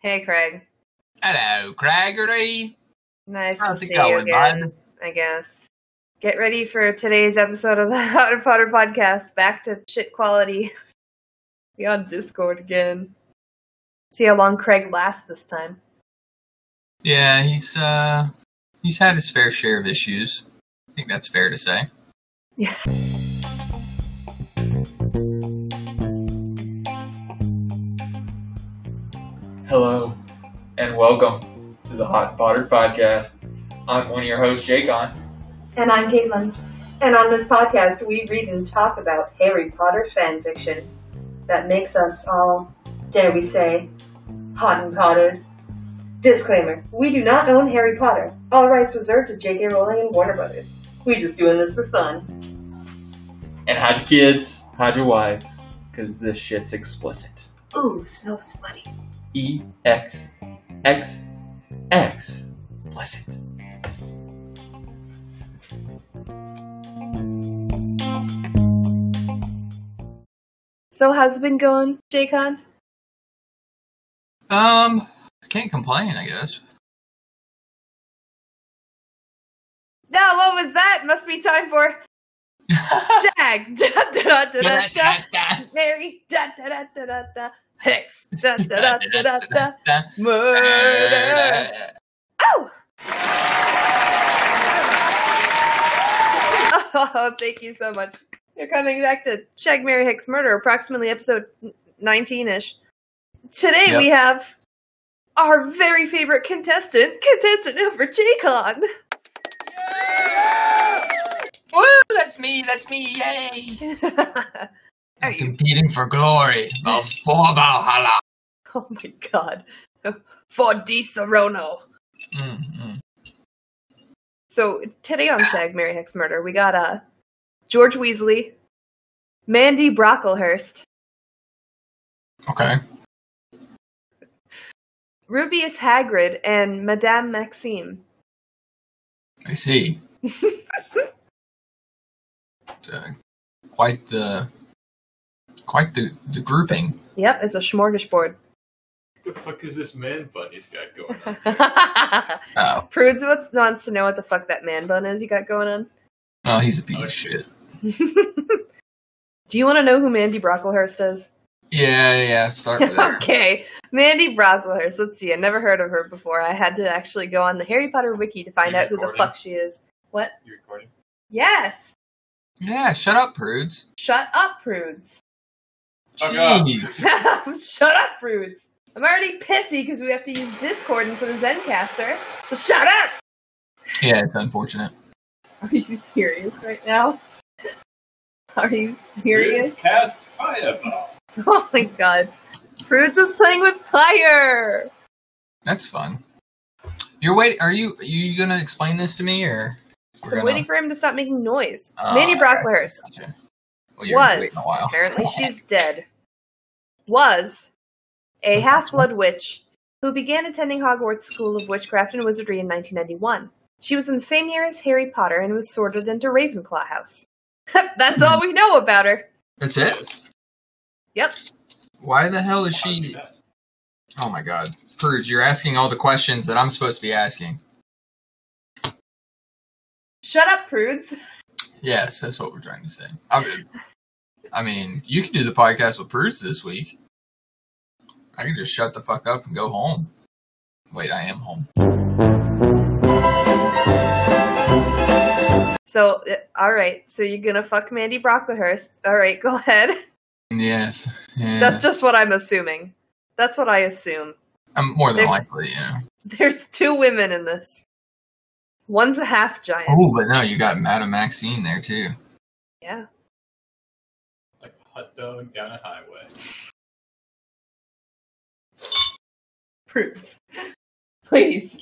Hey, Craig. Hello, Craigery. Nice How's to see going, you again. bud? I guess. Get ready for today's episode of the Harry Potter podcast. Back to shit quality. Be on Discord again. See how long Craig lasts this time. Yeah, he's uh he's had his fair share of issues. I think that's fair to say. Yeah. Hello, and welcome to the Hot Potter Podcast. I'm one of your hosts, Jacon. And I'm Caitlin. And on this podcast, we read and talk about Harry Potter fan fiction that makes us all, dare we say, hot and pottered. Disclaimer We do not own Harry Potter. All rights reserved to J.K. Rowling and Warner Brothers. We're just doing this for fun. And hide your kids, hide your wives, because this shit's explicit. Ooh, so smutty. E X X X explicit. So, how's it been going, J-Con? Um, can't complain, I guess. Now, what was that? Must be time for Shag. Da, da, da, da, da, da. Mary. Da, da, da, da, da, da. Hex. Da, da, da, da, da, da. Murder. Oh! Oh, thank you so much. You're coming back to Shag Mary Hex Murder, approximately episode 19 ish. Today Yep. we have our very favorite contestant, contestant number J-Con. Woo, that's me, that's me, yay! Are I'm you? competing for glory before Valhalla. Oh my god. For Di Serono. Mm, mm. So today on Shag Mary Hex Murder, we got uh George Weasley, Mandy Brocklehurst, Okay. Rubeus Hagrid, and Madame Maxime. I see. uh, quite the quite the, the grouping. Yep, it's a smorgasbord. the fuck is this man bun he's got going on? Oh, Prudes wants, wants to know what the fuck that man bun is you got going on. oh, he's a piece of shit. Do you want to know who Mandy Brocklehurst is? Yeah, yeah. Start with there. okay, Mandy Brocklehurst. Let's see. I never heard of her before. I had to actually go on the Harry Potter wiki to find You out who the fuck she is. What? You recording? Yes. Yeah, shut up, prudes. Shut up, prudes. Fuck up. Jeez. shut up, prudes. I'm already pissy because we have to use Discord instead of Zencastr. So shut up. Yeah, it's unfortunate. Are you serious right now? Are you serious? Prudes cast fireball. Oh my god. Prudes is playing with fire. That's fun. You're waiting. Are you are you gonna explain this to me or? we're So I'm gonna- waiting for him to stop making noise. Oh, Mandy okay. Brocklehurst Gotcha. Was apparently she's dead. Was a half blood witch who began attending Hogwarts School of Witchcraft and Wizardry in 1991. She was in the same year as Harry Potter and was sorted into Ravenclaw House. That's all we know about her. That's it. Yep. Why the hell is she? Oh my god, prudes! You're asking all the questions that I'm supposed to be asking. Shut up, prudes. Yes, that's what we're trying to say. I mean, I mean, you can do the podcast with prudes this week. I can just shut the fuck up and go home. Wait, I am home. So, uh, all right. So you're gonna fuck Mandy Brocklehurst. All right, go ahead. Yes. Yeah. That's just what I'm assuming. That's what I assume. I'm more than There- likely, yeah. There's two women in this. One's a half giant. Oh, but no, you got Madame Maxine there too. Yeah. Like a hot dog down a highway. Prudes. Please.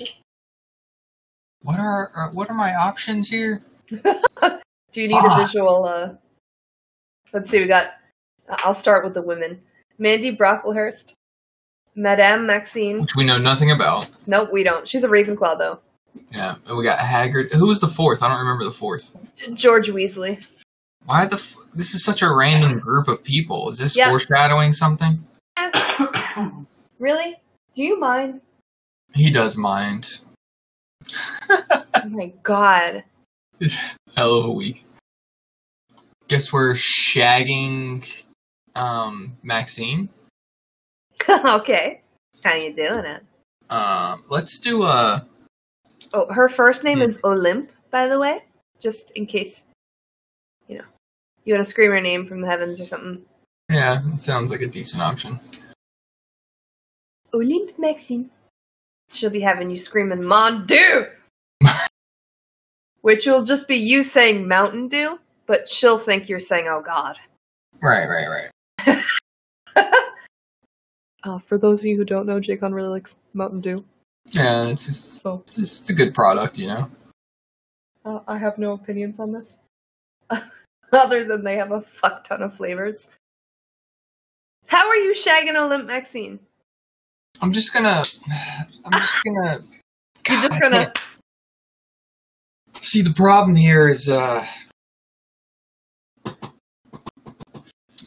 What are uh, what are my options here? Do you need a visual? Uh... Let's see. We got. I'll start with the women. Mandy Brocklehurst, Madame Maxine. Which we know nothing about. Nope, we don't. She's a Ravenclaw though. Yeah, and we got Hagrid. Who was the fourth? I don't remember the fourth. George Weasley. Why the? F- this is such a random group of people. Is this Yeah. foreshadowing something? really? Do you mind? He does mind. Oh my god. Hell of a week. Guess we're shagging um Maxine. okay. How you doing it? Um let's do a Oh, her first name Hmm. is Olympe, by the way. Just in case, you know, you want to scream her name from the heavens or something. yeah, it sounds like a decent option. Olympe Maxine. She'll be having you screaming Mon Dieu! Which will just be you saying Mountain Dew, but she'll think you're saying, oh god. Right, right, right. Uh, for those of you who don't know, Jacon really likes Mountain Dew. Yeah, it's just, So it's just a good product, you know. uh, I have no opinions on this. Other than they have a fuck ton of flavors. How are you shagging Olympe Maxine? I'm just gonna I'm just gonna You're just gonna See the problem here is uh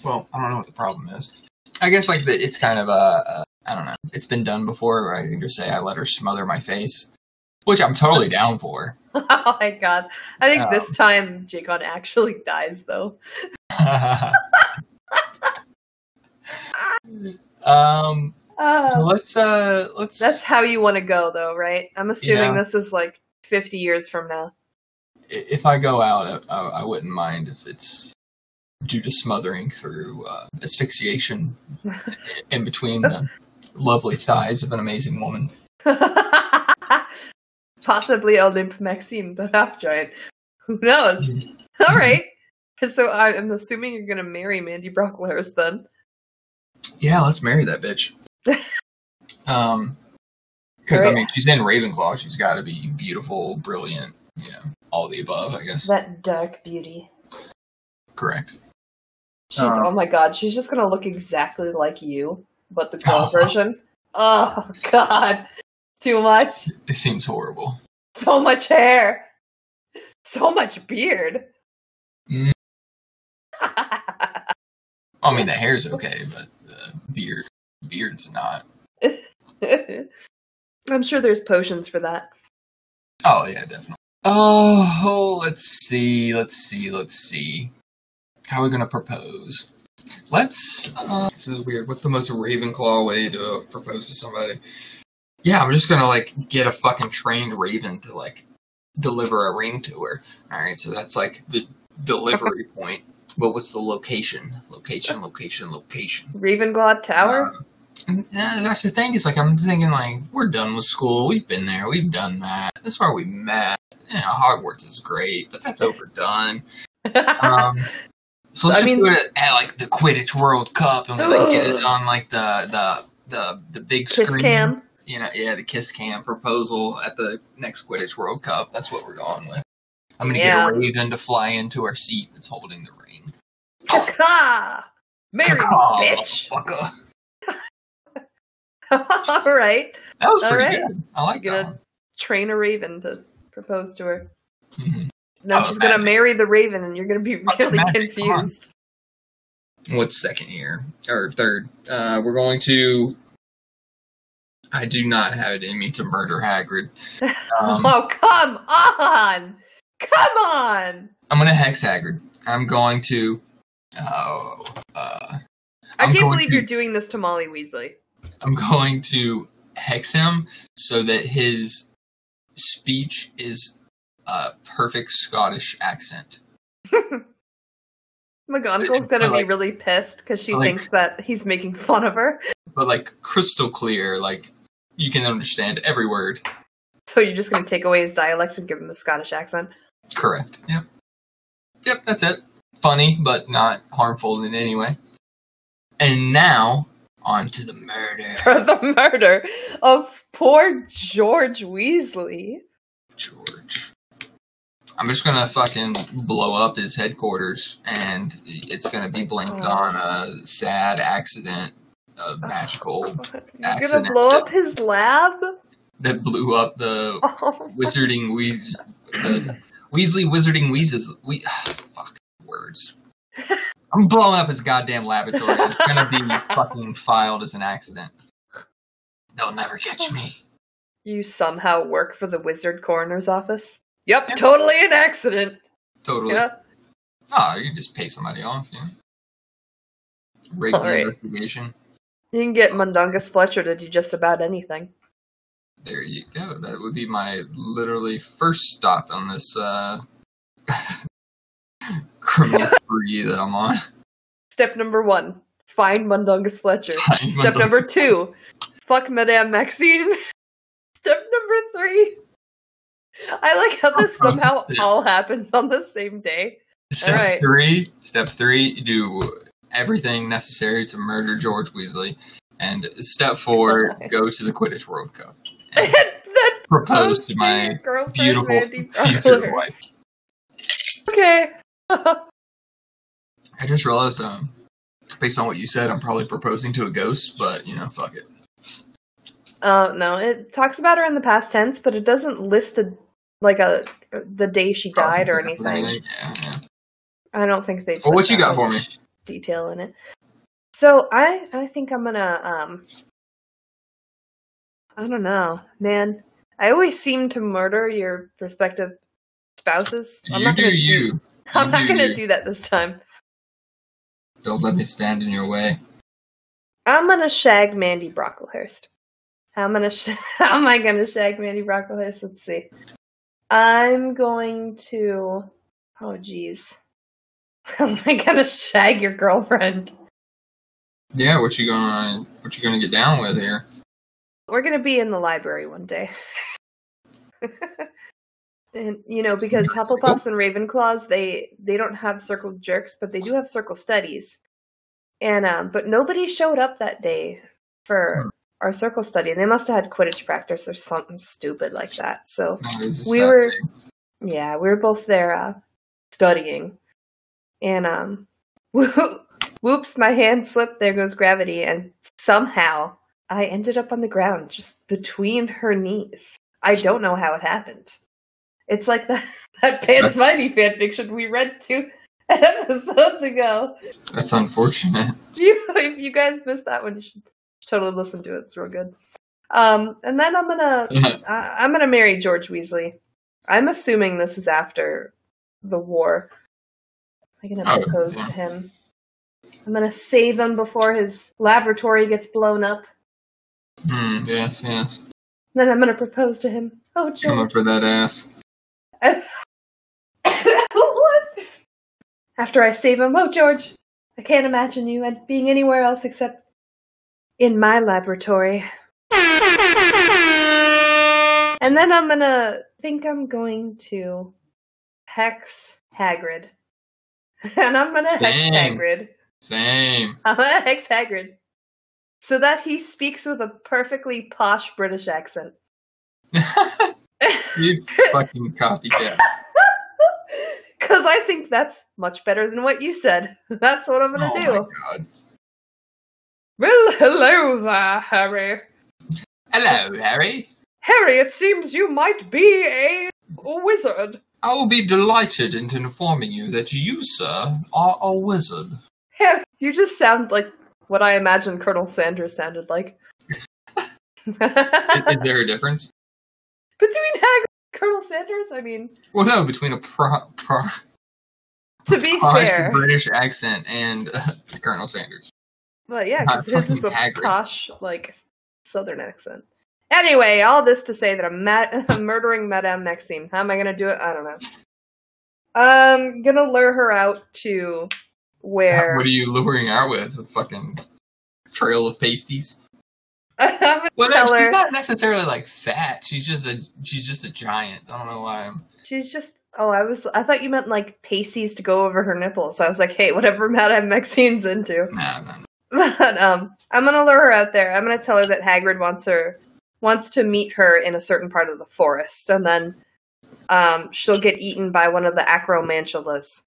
well, I don't know what the problem is. I guess like the, it's kind of uh, uh I don't know. It's been done before where I can just say I let her smother my face, which I'm totally down for. Oh my god. I think Um, this time Jacon actually dies though. um Uh, so let's uh let's that's how you want to go though, right? I'm assuming Yeah. this is like 50 years from now. if I go out, I, I wouldn't mind if it's due to smothering through uh, asphyxiation in between the lovely thighs of an amazing woman. Possibly Olympe Maxime, the half giant. Who knows? All right. So I- I'm assuming you're gonna marry Mandy Brocklehurst then. Yeah, let's marry that bitch. um, because I mean, she's in Ravenclaw. She's got to be beautiful, brilliant, you know, all the above. I guess. That dark beauty. Correct. She's Um, oh my god, she's just gonna look exactly like you, but the girl version. Oh god, too much. It seems horrible. So much hair, so much beard. Mm. I mean, the hair's okay, but the beard, beard's not. I'm sure there's potions for that. Oh yeah, definitely. Oh, let's see, let's see, let's see. How are we gonna propose? Let's. Uh, this is weird. What's the most Ravenclaw way to propose to somebody? Yeah, I'm just gonna like get a fucking trained raven to like deliver a ring to her. All right, so that's like the delivery point. But what's the location? Location, location, location. Ravenclaw Tower. Um, and yeah, that's the thing. Is like I'm thinking like we're done with school. We've been there. We've done that. That's where we met. Yeah, Hogwarts is great, but that's overdone. Um, so let's I mean- do it at like the Quidditch World Cup, and we like get it on like the the the the big Kiss screen. cam. You know, yeah, the Kiss Cam proposal at the next Quidditch World Cup. That's what we're going with. I'm gonna Yeah. get a raven to fly into our seat that's holding the ring. Caca! Marry me, Oh, bitch. All right. That was All pretty right. good. I like that train a raven to propose to her. Mhm. Then Oh, she's gonna marry the raven, and you're gonna be Oh, really on. confused. What's second here or third? Uh, we're going to. I do not have it in me to murder Hagrid. Um, oh, come on! Come on! I'm gonna hex Hagrid. I'm going to. Oh, uh, I I'm can't believe to- you're doing this to Molly Weasley. I'm going to hex him so that his speech is a perfect Scottish accent. McGonagall's gonna But, like- be really pissed because she like- thinks that he's making fun of her. but like crystal clear, like you can understand every word. So you're just gonna take away his dialect and give him the Scottish accent. Correct. Yep. Yep, that's it. Funny, but not harmful in any way. And now, on to the murder. For the murder of poor George Weasley. George. I'm just gonna fucking blow up his headquarters, and it's gonna be blamed Oh. on a sad accident, a magical You're gonna blow that- up his lab? that blew up the Oh, wizarding Weas- the Weasley wizarding Wheezes. We ah, fuck words. I'm blowing up his goddamn laboratory. It's gonna be fucking filed as an accident. They'll never catch me. You somehow work for the wizard coroner's office? Yep, Yeah. totally an accident. Totally. Yeah. Oh, you just pay somebody off, yeah. Rate the Alright. investigation. You can get Mundungus Fletcher to do just about anything. There you go. That would be my literally first stop on this uh criminal spree that I'm on. Step number one, find Mundungus Fletcher. Step number two, fuck Madame Maxine. Step number three, I like how this somehow all happens on the same day. Step Alright. three. Step three. You do everything necessary to murder George Weasley. And step four, go to the Quidditch World Cup. And And then propose to my girlfriend, beautiful Mandy future Brocklehurst. wife. Okay. I just realized, um, based on what you said, I'm probably proposing to a ghost, but you know, fuck it. Uh, no, it talks about her in the past tense, but it doesn't list a like a the day she died or anything. Yeah, yeah. I don't think they. Well, what you got for me? Detail in it. So I I think I'm gonna um. I don't know, man. I always seem to murder your prospective spouses. I'm You not do gonna you. I'm You not do gonna you. do that this time. Don't let me stand in your way. I'm gonna shag Mandy Brocklehurst. How am I gonna sh- how am I gonna shag Mandy Brocklehurst? Let's see. I'm going to. Oh jeez. How am I gonna shag your girlfriend? Yeah, what you gonna what you gonna get down with here? We're gonna be in the library one day. and you know, because Hufflepuffs and Ravenclaws, they they don't have circle jerks, but they do have circle studies. And um, but nobody showed up that day for Hmm. Our circle study. and They must have had Quidditch practice or something stupid like that. So No, We were- yeah, we were both there uh, studying, and um, whoops, my hand slipped. There goes gravity, and somehow I ended up on the ground, just between her knees. I don't know how it happened. It's like that that Pants Mighty fan fiction we read two episodes ago. That's unfortunate. You, if you guys missed that one, you should totally listen to it. It's real good. Um, and then I'm gonna I, I'm gonna marry George Weasley. I'm assuming this is after the war. I'm gonna Oh, propose yeah. to him. I'm gonna save him before his laboratory gets blown up. Hmm, yes, yes. Then I'm gonna propose to him. Oh, Coming George. for that ass. what? After I save him, oh, George, I can't imagine you and being anywhere else except in my laboratory. And then I'm gonna think I'm going to hex Hagrid. And I'm gonna hex Hagrid. Same. I'm gonna hex Hagrid. So that he speaks with a perfectly posh British accent. you fucking copycat. Because I think that's much better than what you said. That's what I'm gonna oh do. Well, hello there, Harry. Hello, Harry. Harry, it seems you might be a wizard. I will be delighted in informing you that you, sir, are a wizard. Harry, you just sound like what I imagine Colonel Sanders sounded like. Is, is there a difference? Between Hagrid and Colonel Sanders, I mean, Well, no, between a pro, pro, to be fair, British accent and uh, Colonel Sanders. Well, yeah, because his is a Hagrid. posh, like, southern accent. Anyway, all this to say that I'm, ma- I'm murdering Madame Maxime. How am I gonna do it? I don't know. I'm gonna lure her out to where What are you luring out with? A fucking trail of pasties? I'm gonna Well, no, she's her not necessarily like fat. She's just a she's just a giant. I don't know why. I'm, she's just. Oh, I was. I thought you meant like pasties to go over her nipples. I was like, hey, whatever Madame Maxine's into. nah, nah, nah. But um, I'm gonna lure her out there. I'm gonna tell her that Hagrid wants her wants to meet her in a certain part of the forest, and then um, she'll get eaten by one of the acromantulas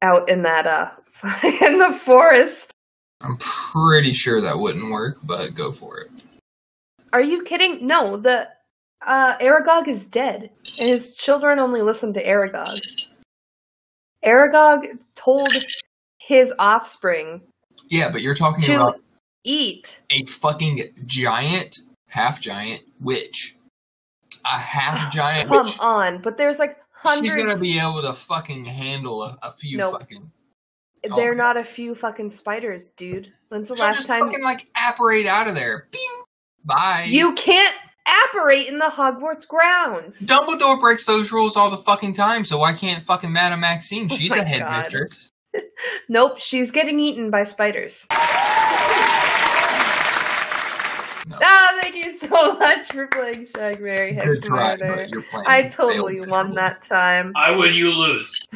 out in that uh in the forest. I'm pretty sure that wouldn't work, but go for it. Are you kidding? No, the uh, Aragog is dead, and his children only listen to Aragog. Aragog told his offspring Yeah, but you're talking to about eat. a fucking giant half giant witch. A half giant Come witch. on, but there's like hundreds. She's gonna be able to fucking handle a, a few Nope. fucking. They're Oh. not a few fucking spiders, dude. When's the She'll last just time fucking like apparate out of there. Bing. Bye. you can't apparate in the Hogwarts grounds? Dumbledore breaks those rules all the fucking time, so why can't fucking Madame Maxine? Oh She's my a God. headmistress. Nope, she's getting eaten by spiders. No. Ah, thank you so much for playing Shagberry Good Hex try, Murder. but your plan I totally won that time. I win, you lose.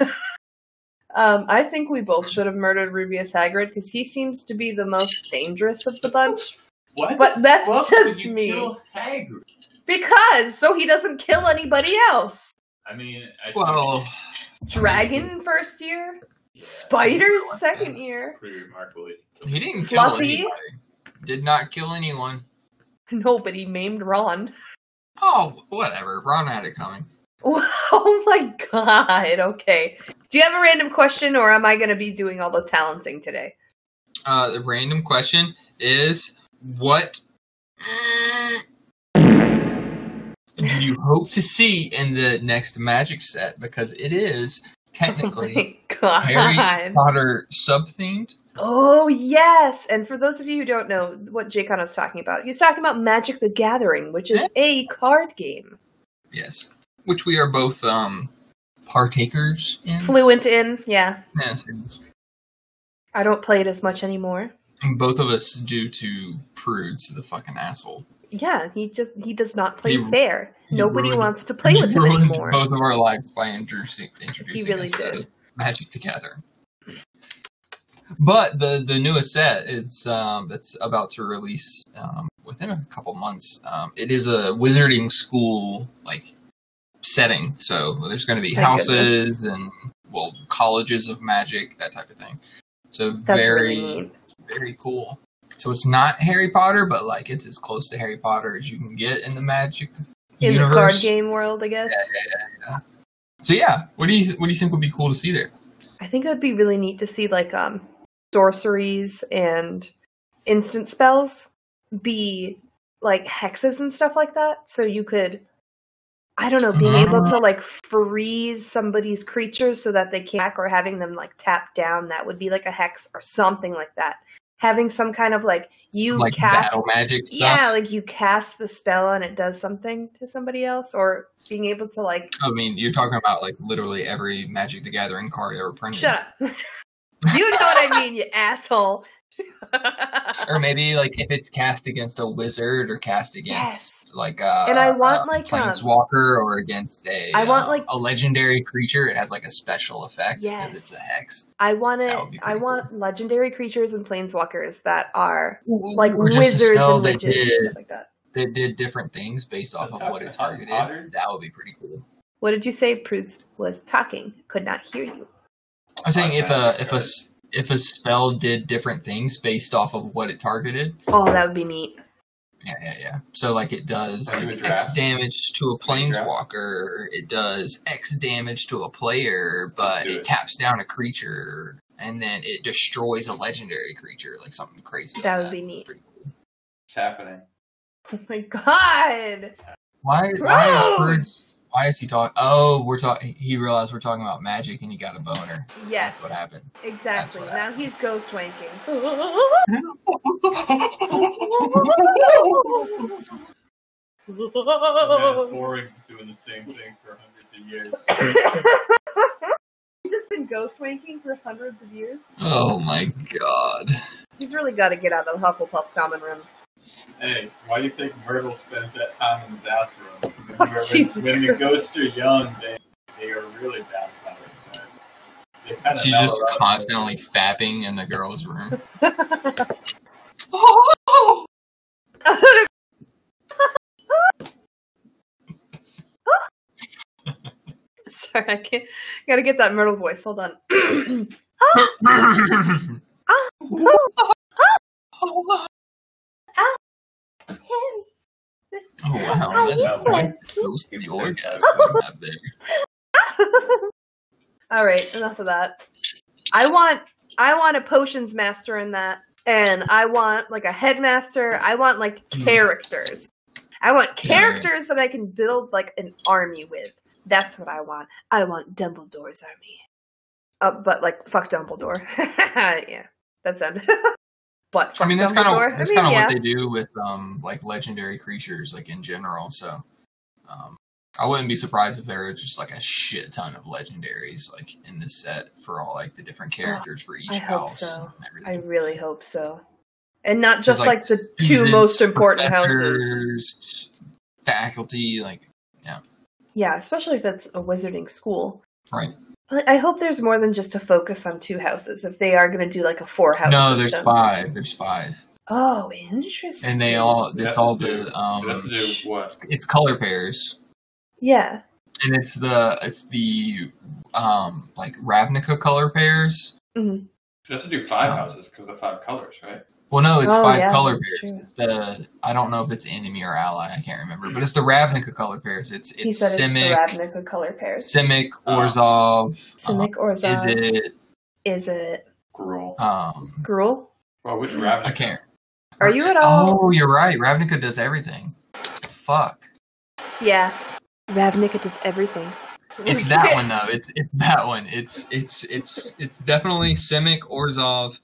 Um, I think we both should have murdered Rubeus Hagrid because he seems to be the most dangerous of the bunch. What? But that's fuck just would you me. Kill Hagrid? Because so he doesn't kill anybody else. I mean, I Well, Dragon first year, Yeah, spiders second that. year. Pretty remarkably. he didn't Fluffy? kill anybody. Did not kill anyone. No, but he maimed Ron. Oh, whatever. Ron had it coming. Oh my god. Okay. Do you have a random question, or am I going to be doing all the talenting today? Uh, the random question is what do you hope to see in the next Magic set? Because it is technically Oh Harry. Potter sub themed. Oh yes. And for those of you who don't know what Jaycon was talking about, he's talking about Magic the Gathering, which is a card game. Yes, which we are both um partakers in. Fluent in, yeah. Yes, is. I don't play it as much anymore. And both of us due to prudes, the fucking asshole. Yeah, he just he does not play He- fair. he Nobody ruined- wants to play He with him anymore. Both of our lives by introducing introducing really us to did. Magic the Gathering. But the the newest set, it's um that's about to release um, within a couple months. Um, it is a wizarding school like setting, so there's going to be My houses and well colleges of magic that type of thing. So That's very really very cool. So it's not Harry Potter, but like it's as close to Harry Potter as you can get in the magic In universe. the card game world, I guess. Yeah, yeah, yeah, So yeah, what do you what do you think would be cool to see there? I think it would be really neat to see like um sorceries and instant spells be like hexes and stuff like that. So you could I don't know, being able to like freeze somebody's creatures so that they can't attack or having them like tap down, that would be like a hex or something like that. Having some kind of like you like cast magic stuff. Yeah, like you cast the spell and it does something to somebody else, or being able to like I mean, you're talking about like literally every Magic the Gathering card ever printed. shut up. you know what I mean, you asshole. Or maybe like if it's cast against a wizard or cast against Yes. like uh And I want, a like, um, planeswalker or against a I want, uh, like- a legendary creature, it has like a special effect because Yes. it's a hex. I want it. I pretty want legendary creatures and planeswalkers that are like Or wizards and that witches and stuff like that. That did different things based So off of what it targeted. Potter? That would be pretty cool. What did you say? Prudes was talking. Could not hear you. I'm saying if a if a s- if a spell did different things based off of what it targeted, Oh, that would be neat. Yeah, yeah, yeah. So like it does Are like a X draft? damage to a Are you a draft? planeswalker. It does X damage to a player, but it it. taps down a creature and then it destroys a legendary creature, like something crazy. That like would be neat. Cool. It's happening. Oh my god. Why? Why is Birds? Why is he talking? Oh, we're talking. He realized we're talking about magic, and he got a boner. Yes. That's what happened. Exactly. what Now he's ghost wanking. It's boring doing the same thing for hundreds of years. He's just been ghost wanking for hundreds of years. oh my god. He's really got to get out of the Hufflepuff common room. Hey, why do you think Myrtle spends that time in the bathroom? Oh, When, Jesus when the ghosts are young, they, they are really bad about it. They kinda She's just out. constantly fapping in the girl's room. oh! Sorry, I can't. I Gotta get that Myrtle voice. Hold on. Ah. Ah. Oh wow, Oh, that's close to the orgasm we have there. All right, enough of that. I want I want a potions master in that, and I want like a headmaster. I want like Hmm. characters. I want Yeah, yeah. characters that I can build like an army with. That's what I want. I want Dumbledore's army. Uh, but like fuck Dumbledore. yeah, that sounded. but I mean, that's kind of that's I mean, kind of yeah. what they do with um like legendary creatures, like in general. So, um, I wouldn't be surprised if there were just like a shit ton of legendaries like in this set for all like the different characters for each I hope house. so. I really hope so. And not just There's, like, the two most important houses. faculty, like yeah, Yeah, especially if it's a wizarding school. right. But I hope there's more than just a focus on two houses. If they are going to do like a four house. no, there's system. five. There's five, Oh, interesting. and they all You it's all do- the You have to um do what? it's color pairs. Yeah. and it's the it's the um like Ravnica color pairs. Mhm. You have to do five Oh. houses because of five colors, right? Well, no, it's Oh, five yeah, color pairs. true. It's the I don't know if it's enemy or ally. I can't remember, but it's the Ravnica color pairs. It's He it's said Simic, it's the Ravnica color pairs. Simic, Oh. Orzhov. Simic or uh, is it Is it Gruul. um? Gruul? Well, which Ravnica? I can't. Are you at all? Oh, you're right. Ravnica does everything. Fuck. Yeah. Ravnica does everything. It's that one though. It's it's that one. It's it's it's it's definitely Simic, Orzhov.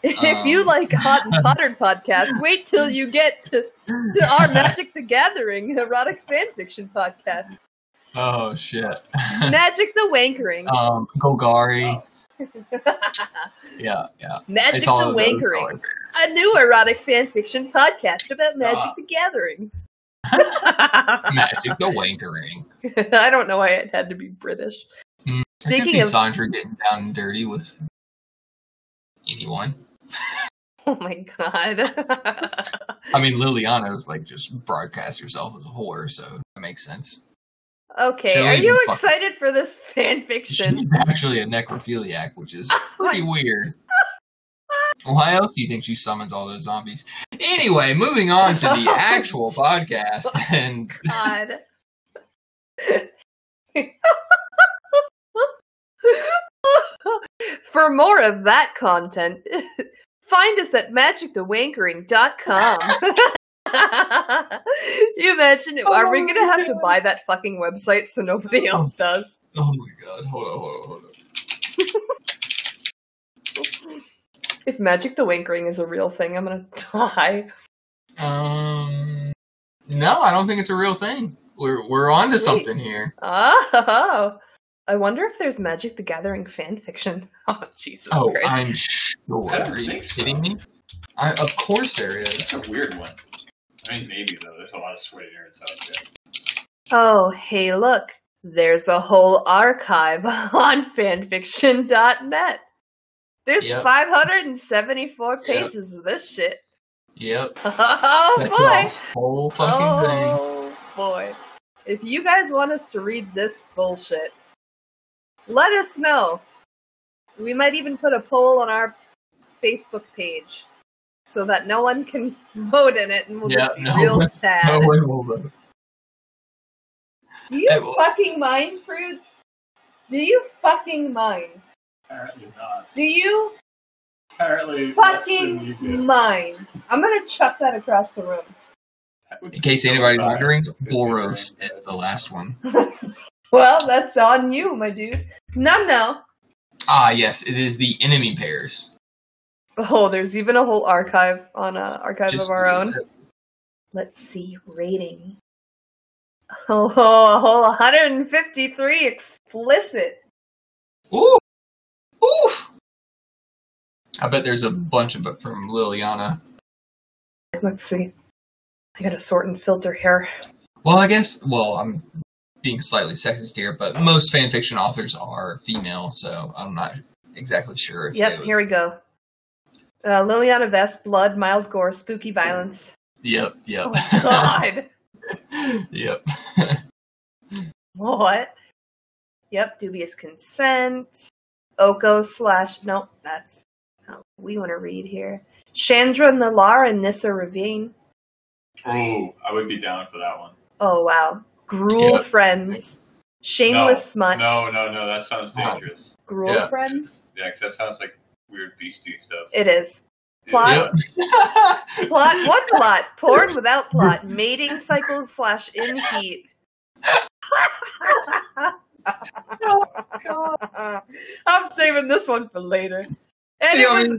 if you Um. like Hot and Pottered podcast, wait till you get to, to our Magic the Gathering erotic fanfiction podcast. Oh shit. Magic the Wankering. um, Golgari. Yeah, yeah. Magic the Wankering. A new erotic fanfiction podcast about Magic Stop. the Gathering. Magic the Wankering. I don't know why it had to be British. I can Speaking see of- Chandra getting down and dirty with anyone. Oh my god. I mean, Liliana's like just broadcast herself as a whore, so that makes sense. okay, She'll are you excited for this fanfiction? She's actually a necrophiliac, which is pretty weird. Why else do you think she summons all those zombies? Anyway, moving on to the oh actual podcast, oh and God. For more of that content, find us at magicthewankering.com. you imagine, are we going to have to buy that fucking website so nobody else does? oh my god, hold on, hold on, hold on. If Magic the Wankering is a real thing, I'm going to die. Um, no, I don't think it's a real thing. We're we're on to Sweet. something here. Oh, I wonder if there's Magic the Gathering fan fiction. Oh, Jesus Oh, Christ. I'm sure. Are you think so. kidding me? I, of course there is. It's a weird one. I mean, maybe though. There's a lot of sweaty nerds out there. Oh, hey, look. There's a whole archive on fanfiction.net. There's Yep. 574 Yep. pages of this shit. Yep. Oh, That's boy. whole fucking thing. Oh, boy. If you guys want us to read this bullshit, let us know. We might even put a poll on our Facebook page so that no one can vote in it and we'll Yeah, just be no real one- sad. No one will vote. Do you Hey, well- fucking mind, Fruits? Do you fucking mind? Apparently not. Do you Apparently, less than you fucking do. mind? I'm gonna chuck that across the room. In case anybody's wondering, Boros is the last one. Well, that's on you, my dude. No, no. Ah, yes, it is the enemy pairs. Oh, there's even a whole archive on uh, archive Just of our own. Let's see rating. Oh, a whole 153 explicit. Ooh, ooh. I bet there's a bunch of it from Liliana. Let's see. I gotta sort and filter here. Well, I guess. Well, I'm being slightly sexist here, but most fan fiction authors are female, so I'm not exactly sure if Yep, here we go. Uh, Liliana Vess, blood, mild gore, spooky violence. Yep, yep. Oh God, yep. what? Yep, dubious consent. Oko slash Nope, that's not what we want to read here. Chandra Nalaar and Nissa Revane. Oh, I would be down for that one. Oh wow, Gruul Yep. friends. Shameless smut. No, no, no. That sounds Oh. dangerous. Gruul Yeah. friends. Yeah, 'cause that sounds like weird beastie stuff. It is. Plot, Yep. plot, what plot? Porn without plot. Mating cycles slash in heat. Oh, I'm saving this one for later. And it was,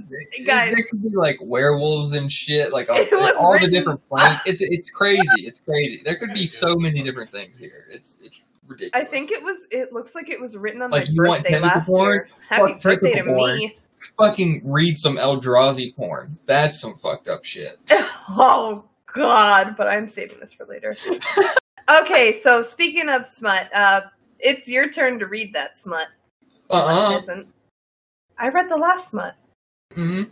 guys- there could be like werewolves and shit, like all, was all the different planets. It's it's crazy. It's crazy. There could be so many different things here. It's it's ridiculous. I think it was. It looks like it was written on Like, my you birthday last porn? year. Happy Fuck birthday to porn. me! fucking read some Eldrazi porn. That's some fucked up shit. Oh God! But I'm saving this for later. okay, so speaking of smut, uh, it's your turn to read that smut. Uh-uh. isn't. I read the last smut. hmm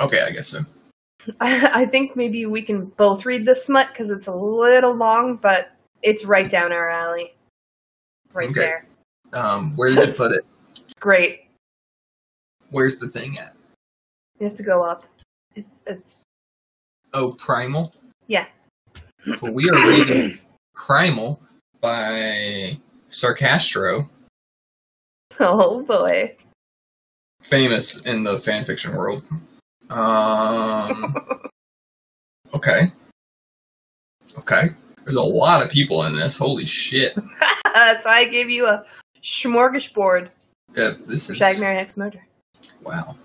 Okay, I guess so. I, I think maybe we can both read this smut because it's a little long, but it's right down our alley. Right Okay. there. Um, where did you put it? Great. Where's the thing at? You have to go up. It, it's Oh, Primal. Yeah. Well, we are reading Primal by Sarcastro, oh boy. Famous in the fanfiction world. Um. Okay. Okay. There's a lot of people in this. Holy shit. That's why I gave you a smorgasbord Yeah, this is Shag Mary X Murder. wow.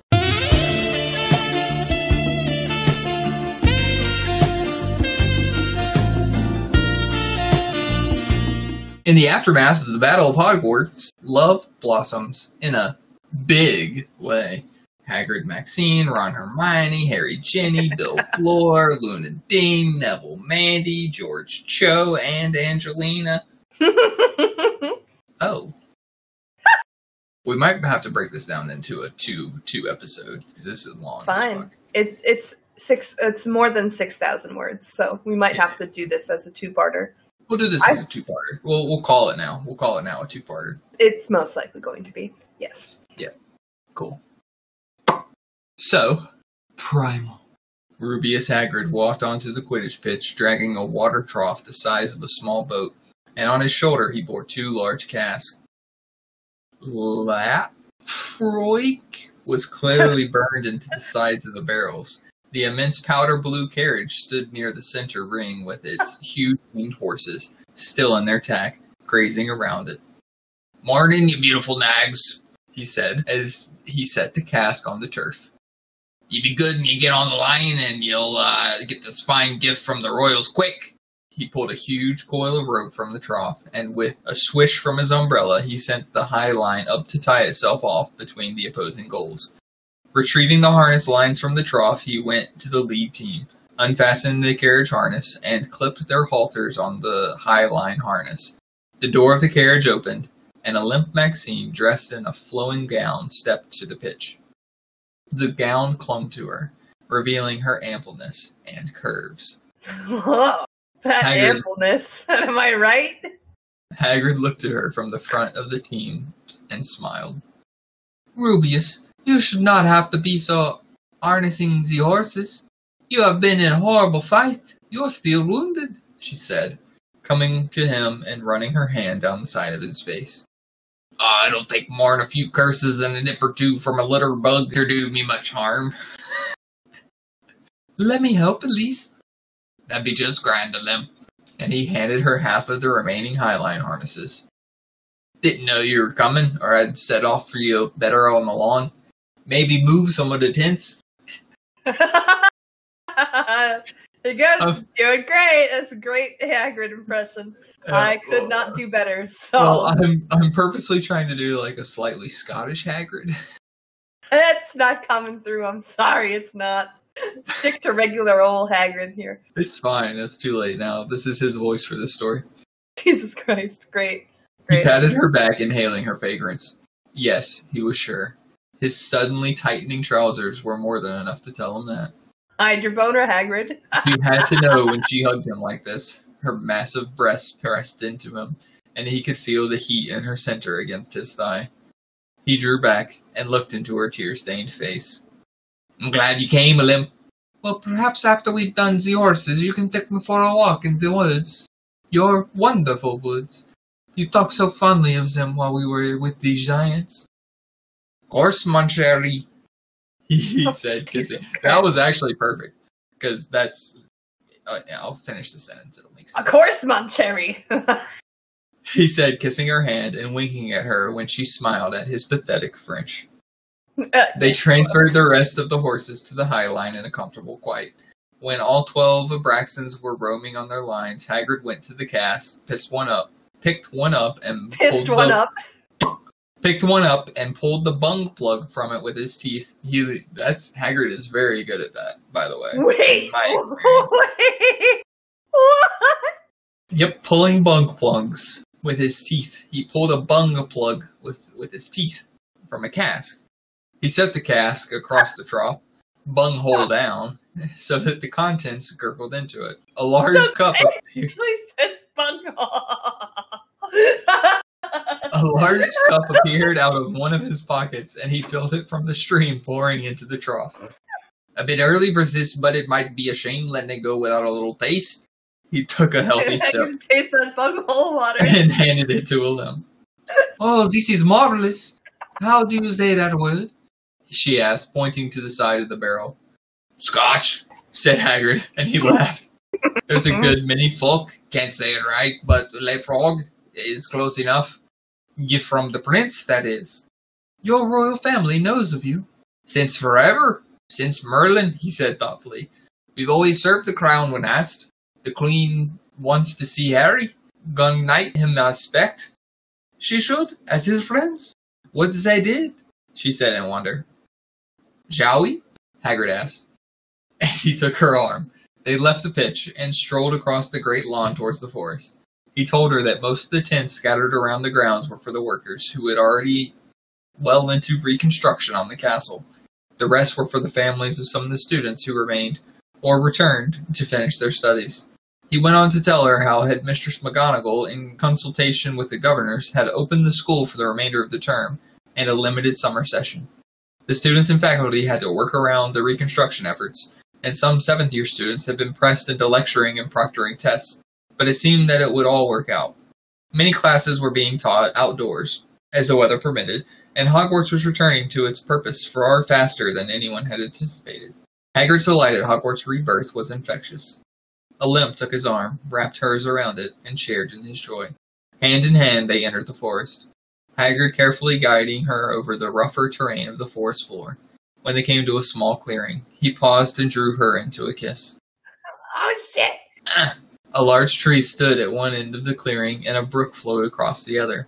In the aftermath of the Battle of Hogwarts, love blossoms in a big way. Hagrid Maxine, Ron Hermione, Harry Ginny, Bill Fleur, Luna Dean, Neville Mandy, George Cho, and Angelina. Oh. We might have to break this down into a two two episode because this is long. Fine. it, it's six. It's more than six thousand words, so we might have to do this as a two-parter. We'll do this I- as a two parter. We'll we'll call it now. We'll call it now a two parter. It's most likely going to be yes. Cool. So, Primal. Rubeus Hagrid walked onto the Quidditch pitch, dragging a water trough the size of a small boat, and on his shoulder he bore two large casks. Laphroaig was clearly burned into the sides of the barrels. The immense powder blue carriage stood near the center ring with its huge winged horses, still in their tack, grazing around it. Morning, you beautiful nags, he said as he set the cask on the turf. You be good and you get on the line and you'll uh, get this fine gift from the royals quick. He pulled a huge coil of rope from the trough, and with a swish from his umbrella, he sent the high line up to tie itself off between the opposing goals. Retrieving the harness lines from the trough, he went to the lead team, unfastened the carriage harness, and clipped their halters on the high line harness. The door of the carriage opened, and Olympe Maxine, dressed in a flowing gown, stepped to the pitch. The gown clung to her, revealing her ampleness and curves. that Hagrid. ampleness. Am I right? Hagrid looked at her from the front of the team and smiled. Rubeus, you should not have to be so harnessing the horses. You have been in a horrible fight. You're still wounded, she said, coming to him and running her hand down the side of his face. "Ah, it'll take more'n a few curses and a nip or two from a litter bug to do me much harm. Let me help at least. That'd be just grand of them and he handed her half of the remaining highline harnesses. Didn't know you were coming, or I'd set off for you better on the lawn. Maybe move some of the tents. there you go. Um, Doing great. That's a great Hagrid impression. I could not do better. So Well, I'm I'm purposely trying to do like a slightly Scottish Hagrid. it's not coming through. I'm sorry, it's not. Stick to regular old Hagrid here. It's fine. It's too late now. This is his voice for this story. Jesus Christ, great, He patted her back, inhaling her fragrance. Yes, he was sure. His suddenly tightening trousers were more than enough to tell him that. Hide your boner, Hagrid. You had to know when she hugged him like this. Her massive breasts pressed into him, and he could feel the heat in her center against his thigh. He drew back and looked into her tear stained face. I'm glad you came, Olympe. Well, perhaps after we've done the horses, you can take me for a walk in the woods. Your wonderful woods. You talked so fondly of them while we were with the giants. Of course, mon chéri. He said kissing. That was actually perfect because that's. Uh, yeah, I'll finish the sentence. It'll make sense. Of course, mon chéri. He said, kissing her hand and winking at her when she smiled at his pathetic French. Uh, They transferred the rest of the horses to the high line in a comfortable quiet. When all twelve Abraxans were roaming on their lines, Hagrid went to the cask, pissed one up, picked one up, and pissed one the, up. Picked one up and pulled the bung plug from it with his teeth. He that's Hagrid is very good at that, by the way. Wait. Wait. What? Yep, pulling bung plugs with his teeth. He pulled a bung plug with, with his teeth from a cask. He set the cask across the trough, bung hole down, so that the contents gurgled into it. A large Does cup it actually says bung. A large cup appeared out of one of his pockets, and he filled it from the stream pouring into the trough. A bit early for this, but it might be a shame letting it go without a little taste. He took a healthy sip. taste that bung hole water. and handed it to Olympe. Oh, this is marvelous. How do you say that word? She asked, pointing to the side of the barrel. Scotch, said Hagrid, and he laughed. There's a good many folk can't say it right, but Laphroaig is close enough. Gift from the prince, that is. Your royal family knows of you. Since forever. Since Merlin, he said thoughtfully. We've always served the crown when asked. The queen wants to see Harry. Gun knight him aspect. She should, as his friends. What they did? She said in wonder. Shall we? Hagrid asked. And he took her arm. They left the pitch and strolled across the great lawn towards the forest. He told her that most of the tents scattered around the grounds were for the workers who had already well into reconstruction on the castle. The rest were for the families of some of the students who remained or returned to finish their studies. He went on to tell her how Headmistress McGonagall, in consultation with the governors, had opened the school for the remainder of the term and a limited summer session. The students and faculty had to work around the reconstruction efforts, and some seventh year students had been pressed into lecturing and proctoring tests, but it seemed that it would all work out. Many classes were being taught outdoors, as the weather permitted, and Hogwarts was returning to its purpose far faster than anyone had anticipated. Hagrid's delight at Hogwarts' rebirth was infectious. Olympe took his arm, wrapped hers around it, and shared in his joy. Hand in hand they entered the forest, Hagrid carefully guiding her over the rougher terrain of the forest floor. When they came to a small clearing, he paused and drew her into a kiss. Oh shit! Ah! A large tree stood at one end of the clearing, and a brook flowed across the other.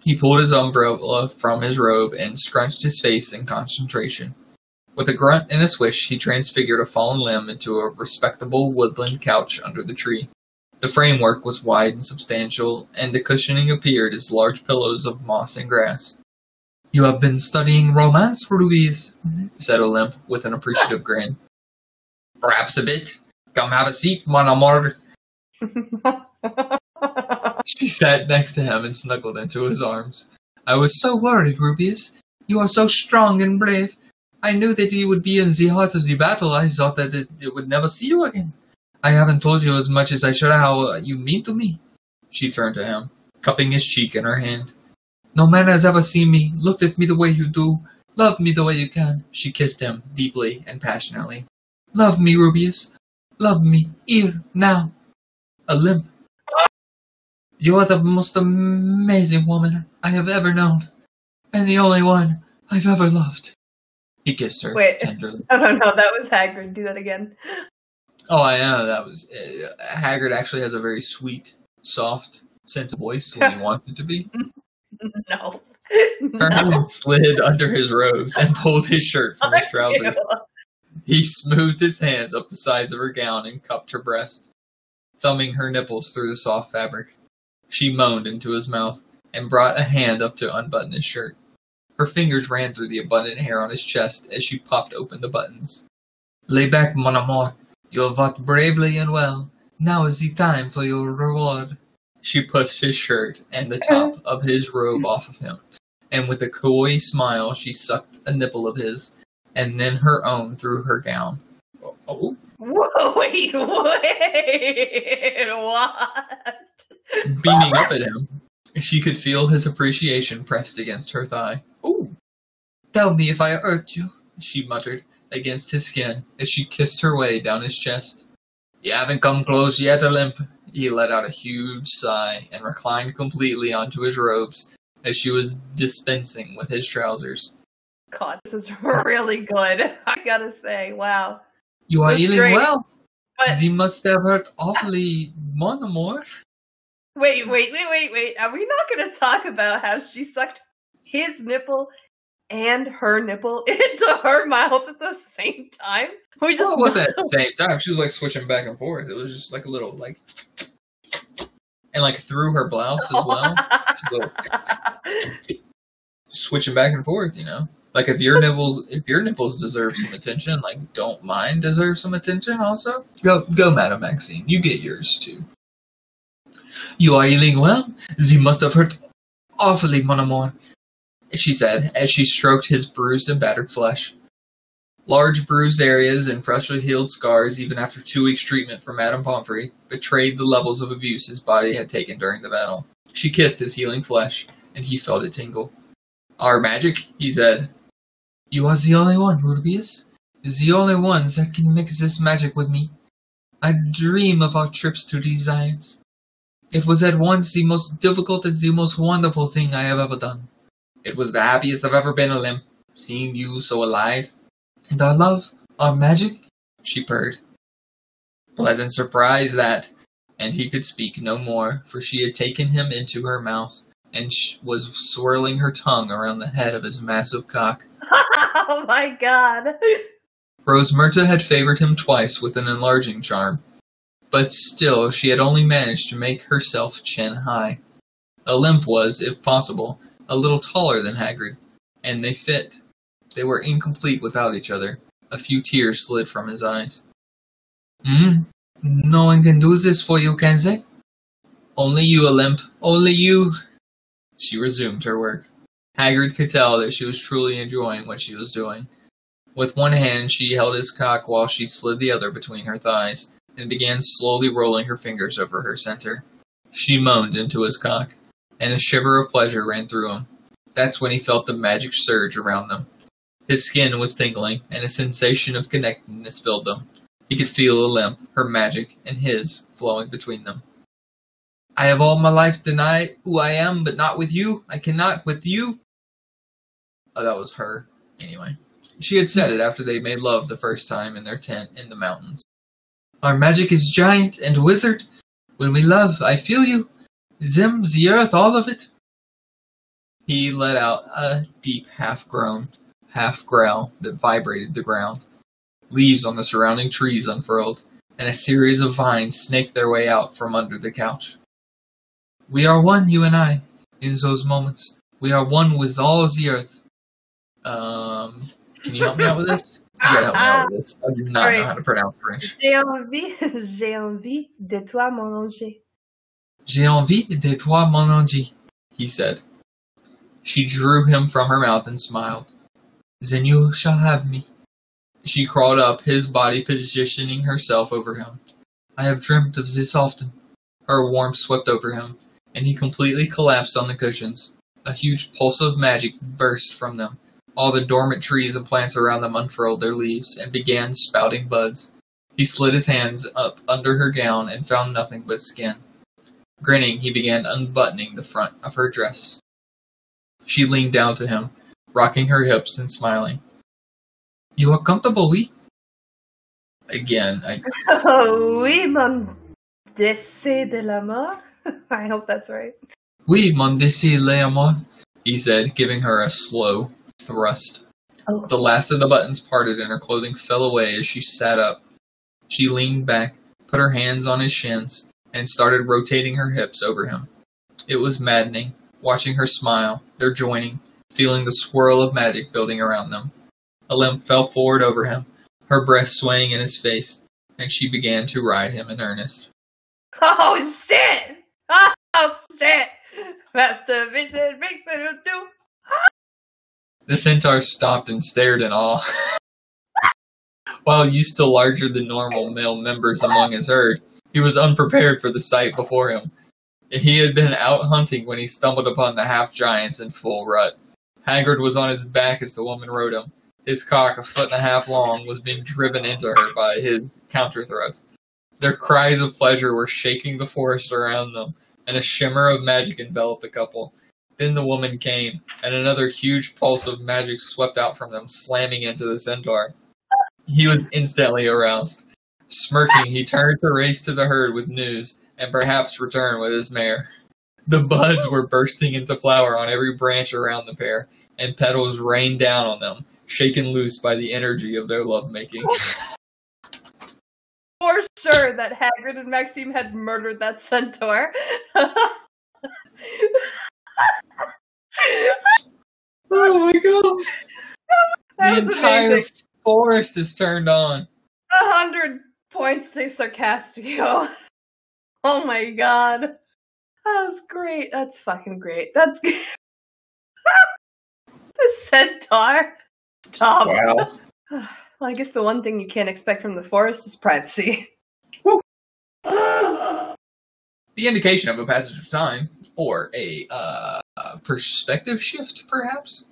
He pulled his umbrella from his robe and scrunched his face in concentration. With a grunt and a swish, he transfigured a fallen limb into a respectable woodland couch under the tree. The framework was wide and substantial, and the cushioning appeared as large pillows of moss and grass. You have been studying romance, Rubeus, said Olympe with an appreciative grin. Perhaps a bit. Come have a seat, mon amour. She sat next to him and snuggled into his arms. I was so worried, Rubeus. You are so strong and brave. I knew that you would be in the heart of the battle. I thought that it, it would never see you again. I haven't told you as much as I should how uh, you mean to me. She turned to him, cupping his cheek in her hand. No man has ever seen me, looked at me the way you do, loved me the way you can. She kissed him deeply and passionately. Love me, Rubeus. Love me, here, now. Olympe. You are the most amazing woman I have ever known, and the only one I've ever loved. He kissed her Wait. tenderly. I don't know. That was Hagrid. Do that again. Oh, I know that was uh, Hagrid. Actually, has a very sweet, soft sense of voice when he wants it to be. No. Her no. hand slid under his robes and pulled his shirt from his trousers. He smoothed his hands up the sides of her gown and cupped her breast, thumbing her nipples through the soft fabric. She moaned into his mouth and brought a hand up to unbutton his shirt. Her fingers ran through the abundant hair on his chest as she popped open the buttons. Lay back, mon amour. You have fought bravely and well. Now is the time for your reward. She pushed his shirt and the top of his robe off of him, and with a coy smile she sucked a nipple of his, and then her own through her gown. Uh, oh, Whoa, wait, wait, what? beaming up at him, she could feel his appreciation pressed against her thigh. Oh, tell me if I hurt you. she muttered against his skin as she kissed her way down his chest. You haven't come close yet, Olympe. He let out a huge sigh and reclined completely onto his robes as she was dispensing with his trousers. God, this is really good. I gotta say, wow. You are healing great. well. But You must have hurt awfully or more. wait, wait, wait, wait, wait. Are we not gonna talk about how she sucked his nipple and her nipple into her mouth at the same time? We just Well, it wasn't at the same time. She was like switching back and forth. It was just like a little like, and like through her blouse as well. Switching back and forth. You know, like if your nipples, if your nipples deserve some attention, like don't mine deserve some attention also. Go, go, Madam Maxime. You get yours too. You are healing well. You must have hurt awfully, mon amour, she said as she stroked his bruised and battered flesh. Large bruised areas and freshly healed scars, even after two weeks' treatment from Madame Pomfrey, betrayed the levels of abuse his body had taken during the battle. She kissed his healing flesh, and he felt it tingle. Our magic, he said. You are the only one, Rubeus. The only ones that can mix this magic with me. I dream of our trips to these islands. It was at once the most difficult and the most wonderful thing I have ever done. It was the happiest I've ever been, Olympe, seeing you so alive. And our love, our magic, she purred. Pleasant surprise that, and he could speak no more, for she had taken him into her mouth and sh- was swirling her tongue around the head of his massive cock. oh my god. Rosmerta had favored him twice with an enlarging charm, but still she had only managed to make herself chin high. Olympe was, if possible, a little taller than Hagrid, and they fit. They were incomplete without each other. A few tears slid from his eyes. Hmm? No one can do this for you, can they? Only you, Olympe. Only you. She resumed her work. Hagrid could tell that she was truly enjoying what she was doing. With one hand, she held his cock while she slid the other between her thighs and began slowly rolling her fingers over her center. She moaned into his cock, and a shiver of pleasure ran through him. That's when he felt the magic surge around them. His skin was tingling, and a sensation of connectedness filled them. He could feel Olympe, her magic, and his flowing between them. I have all my life denied who I am, but not with you. I cannot with you. Oh, that was her. Anyway. She had said it after they made love the first time in their tent in the mountains. Our magic is giant and wizard. When we love, I feel you. Zim, the earth, all of it. He let out a deep half groan, half growl that vibrated the ground. Leaves on the surrounding trees unfurled, and a series of vines snaked their way out from under the couch. We are one, you and I, in those moments. We are one with all the earth. Um, can you help me out with this? You gotta help me out with this. I do not know how to pronounce French. J'ai envie, j'ai envie de toi, mon ange. J'ai envie de toi, mon ange, he said. She drew him from her mouth and smiled. Then you shall have me. She crawled up, his body positioning herself over him. I have dreamt of this often. Her warmth swept over him, and he completely collapsed on the cushions. A huge pulse of magic burst from them. All the dormant trees and plants around them unfurled their leaves and began spouting buds. He slid his hands up under her gown and found nothing but skin. Grinning, he began unbuttoning the front of her dress. She leaned down to him, rocking her hips and smiling. You are comfortable, we? Again, I Oh, oui, mon décès de la mort. I hope that's right. Oui, mon désir l'amour, he said, giving her a slow thrust. Oh. The last of the buttons parted and her clothing fell away as she sat up. She leaned back, put her hands on his shins, and started rotating her hips over him. It was maddening, watching her smile, their joining, feeling the swirl of magic building around them. Olympe fell forward over him, her breast swaying in his face, and she began to ride him in earnest. Oh shit! Oh shit! Masturbation makes it do. The centaur stopped and stared in awe. While used to larger than normal male members among his herd, he was unprepared for the sight before him. He had been out hunting when he stumbled upon the half giants in full rut. Hagrid was on his back as the woman rode him, his cock a foot and a half long, was being driven into her by his counter thrust. Their cries of pleasure were shaking the forest around them, and a shimmer of magic enveloped the couple. Then the woman came, and another huge pulse of magic swept out from them, slamming into the centaur. He was instantly aroused. Smirking, he turned to race to the herd with news, and perhaps return with his mare. The buds were bursting into flower on every branch around the pair, and petals rained down on them, shaken loose by the energy of their lovemaking. For sure that Hagrid and Maxime had murdered that centaur. oh my god! That the entire amazing. forest is turned on. A hundred points to Sarcastico. Oh my god. That was great. That's fucking great. That's good. the centaur. Stop. Wow. Well, I guess the one thing you can't expect from the forest is privacy. The indication of a passage of time, or a uh, perspective shift, perhaps?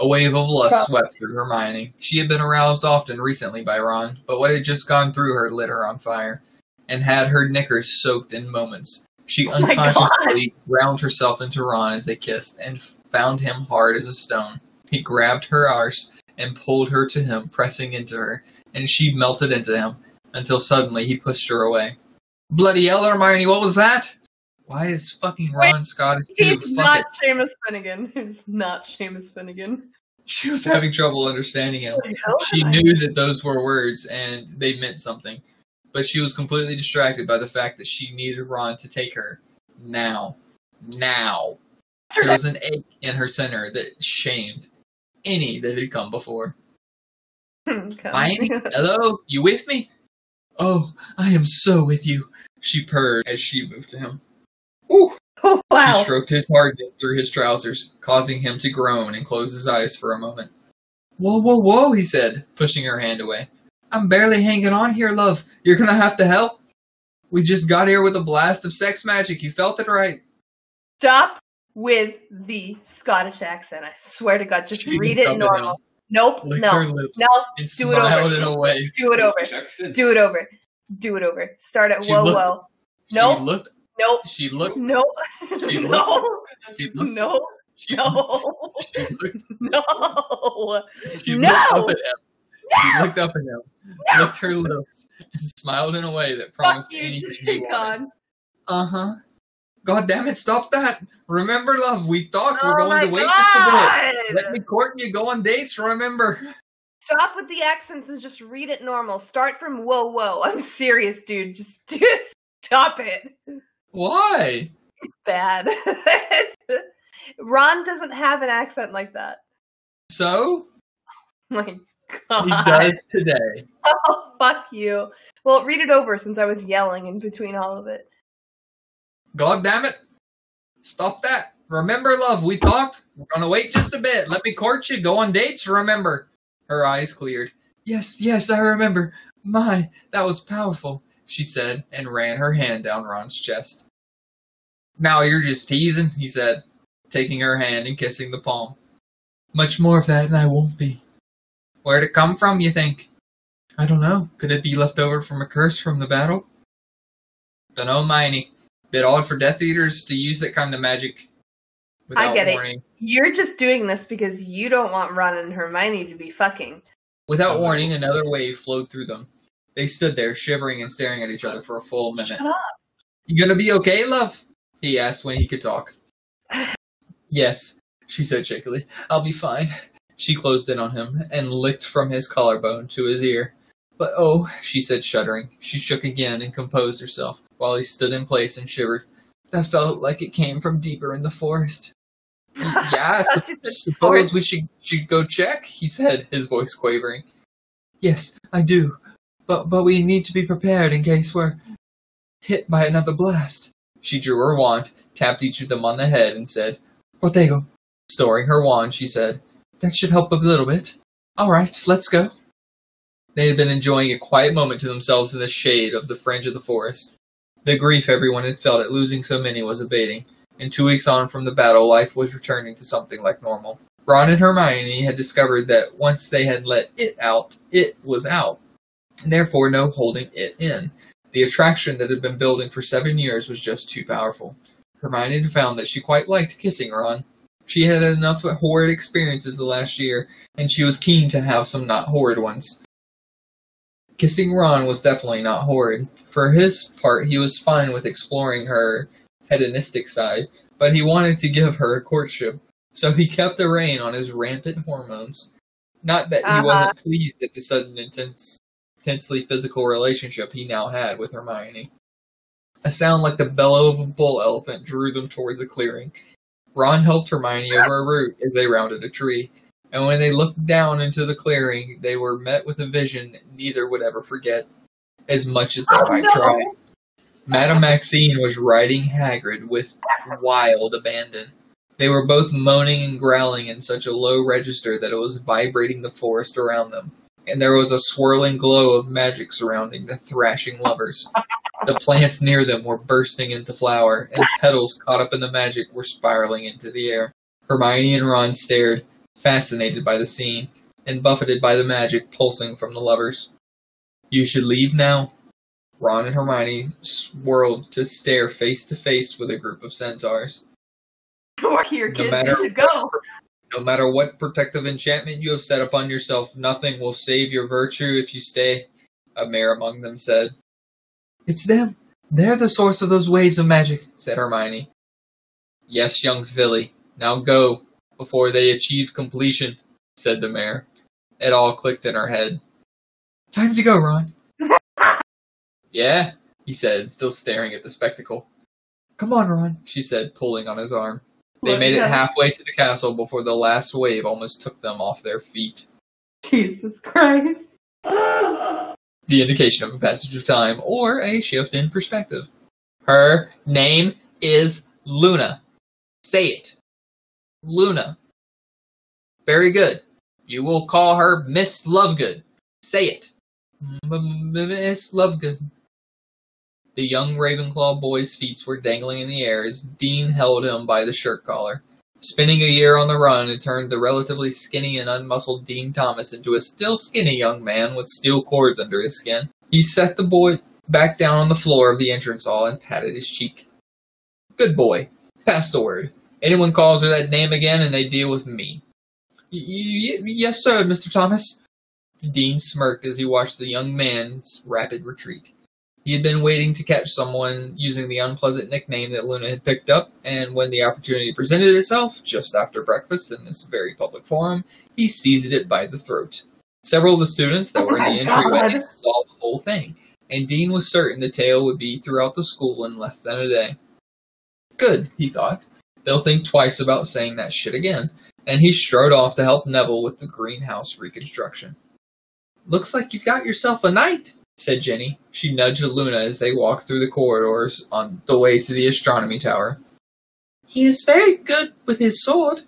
A wave of lust swept through Hermione. She had been aroused often recently by Ron, but what had just gone through her lit her on fire, and had her knickers soaked in moments. She Oh unconsciously ground herself into Ron as they kissed, and found him hard as a stone. He grabbed her arse and pulled her to him, pressing into her, and she melted into him, until suddenly he pushed her away. Bloody hell, Hermione, what was that? Why is fucking Ron too? It's Fuck not it. Seamus Finnigan. It's not Seamus Finnigan. She was having trouble understanding him. She knew that those were words and they meant something, but she was completely distracted by the fact that she needed Ron to take her now. Now. There was an ache in her center that shamed any that had come before. Hermione, hello, you with me? Oh, I am so with you, she purred as she moved to him. Ooh. Oh, wow. She stroked his hardness through his trousers, causing him to groan and close his eyes for a moment. Whoa, whoa, whoa, he said, pushing her hand away. I'm barely hanging on here, love. You're gonna have to help. We just got here with a blast of sex magic. You felt it right. Stop with the Scottish accent. I swear to God, just She read it up at normal. Nope. Licked No. No. and do it over. smiled in a way. Do it over. Do it over. Do it over. Start at She whoa looked- whoa. She Nope. looked. Nope. She looked. Nope. She no. She looked. No. She, No. she looked. No. She No! looked up at him. She looked up at him, licked her lips, and smiled in a way that Fuck promised you, anything he wanted. Uh huh. God damn it, stop that. Remember, love, we talked. We're Oh going to wait just a God. bit. Let me court you, go on dates, remember. Stop with the accents and just read it normal. Start from whoa whoa. I'm serious, dude. Just just stop it. Why? It's Bad. Ron doesn't have an accent like that. So? My God. He does today. Oh, fuck you. Well, read it over since I was yelling in between all of it. God damn it. Stop that. Remember, love, we talked. We're going to wait just a bit. Let me court you, go on dates, remember. Her eyes cleared. Yes, yes, I remember. My, that was powerful, she said, and ran her hand down Ron's chest. Now you're just teasing, he said, taking her hand and kissing the palm. Much more of that, and I won't be. Where'd it come from, you think? I don't know. Could it be left over from a curse from the battle? Dunno, Miney. Bit odd for Death Eaters to use that kind of magic without get it. You're just doing this because you don't want Ron and Hermione to be fucking. Without warning, another wave flowed through them. They stood there, shivering and staring at each other for a full minute. Shut up. You gonna be okay, love? He asked when he could talk. yes, she said shakily. I'll be fine. She closed in on him and licked from his collarbone to his ear. But oh, she said, shuddering. She shook again and composed herself, while he stood in place and shivered. That felt like it came from deeper in the forest. Yeah, I thought sup- you said suppose we should, should go check, he said, his voice quavering. Yes, I do. But but we need to be prepared in case we're hit by another blast. She drew her wand, tapped each of them on the head, and said, Protego. Storing her wand, she said, That should help a little bit. All right, let's go. They had been enjoying a quiet moment to themselves in the shade of the fringe of the forest. The grief everyone had felt at losing so many was abating, and two weeks on from the battle, life was returning to something like normal. Ron and Hermione had discovered that once they had let it out, it was out, and therefore no holding it in. The attraction that had been building for seven years was just too powerful. Hermione had found that she quite liked kissing Ron. She had had enough horrid experiences the last year, and she was keen to have some not horrid ones. Kissing Ron was definitely not horrid. For his part, he was fine with exploring her hedonistic side, but he wanted to give her a courtship, so he kept the rein on his rampant hormones. Not that he Uh-huh. wasn't pleased at the sudden intense, intensely physical relationship he now had with Hermione. A sound like the bellow of a bull elephant drew them towards the clearing. Ron helped Hermione over a root as they rounded a tree, and when they looked down into the clearing, they were met with a vision neither would ever forget, as much as they Oh, might no. try. Madame Maxime was riding Hagrid with wild abandon. They were both moaning and growling in such a low register that it was vibrating the forest around them, and there was a swirling glow of magic surrounding the thrashing lovers. The plants near them were bursting into flower, and petals caught up in the magic were spiraling into the air. Hermione and Ron stared, fascinated by the scene, and buffeted by the magic pulsing from the lovers. You should leave now. Ron and Hermione swirled to stare face to face with a group of centaurs. Work here, No kids. matter You should go. No matter what protective enchantment you have set upon yourself, nothing will save your virtue if you stay, a mare among them said. It's them. They're the source of those waves of magic, said Hermione. Yes, young filly. Now go, before they achieve completion, said the mayor. It all clicked in her head. Time to go, Ron. yeah, he said, still staring at the spectacle. Come on, Ron, she said, pulling on his arm. They made it halfway to the castle before the last wave almost took them off their feet. Jesus Christ. The indication of a passage of time or a shift in perspective. Her name is Luna. Say it. Luna. Very good. You will call her Miss Lovegood. Say it. Miss Lovegood. The young Ravenclaw boy's feet were dangling in the air as Dean held him by the shirt collar. Spending a year on the run had turned the relatively skinny and unmuscled Dean Thomas into a still skinny young man with steel cords under his skin. He set the boy back down on the floor of the entrance hall and patted his cheek. Good boy. Pass the word. Anyone calls her that name again and they deal with me. Y- y- yes, sir, Mr. Thomas. Dean smirked as he watched the young man's rapid retreat. He had been waiting to catch someone using the unpleasant nickname that Luna had picked up, and when the opportunity presented itself, just after breakfast in this very public forum, he seized it by the throat. Several of the students that Oh were in the entryway saw the whole thing, and Dean was certain the tale would be throughout the school in less than a day. Good, he thought. They'll think twice about saying that shit again, and he strode off to help Neville with the greenhouse reconstruction. Looks like you've got yourself a knight, said Ginny. She nudged Luna as they walked through the corridors on the way to the astronomy tower. He is very good with his sword,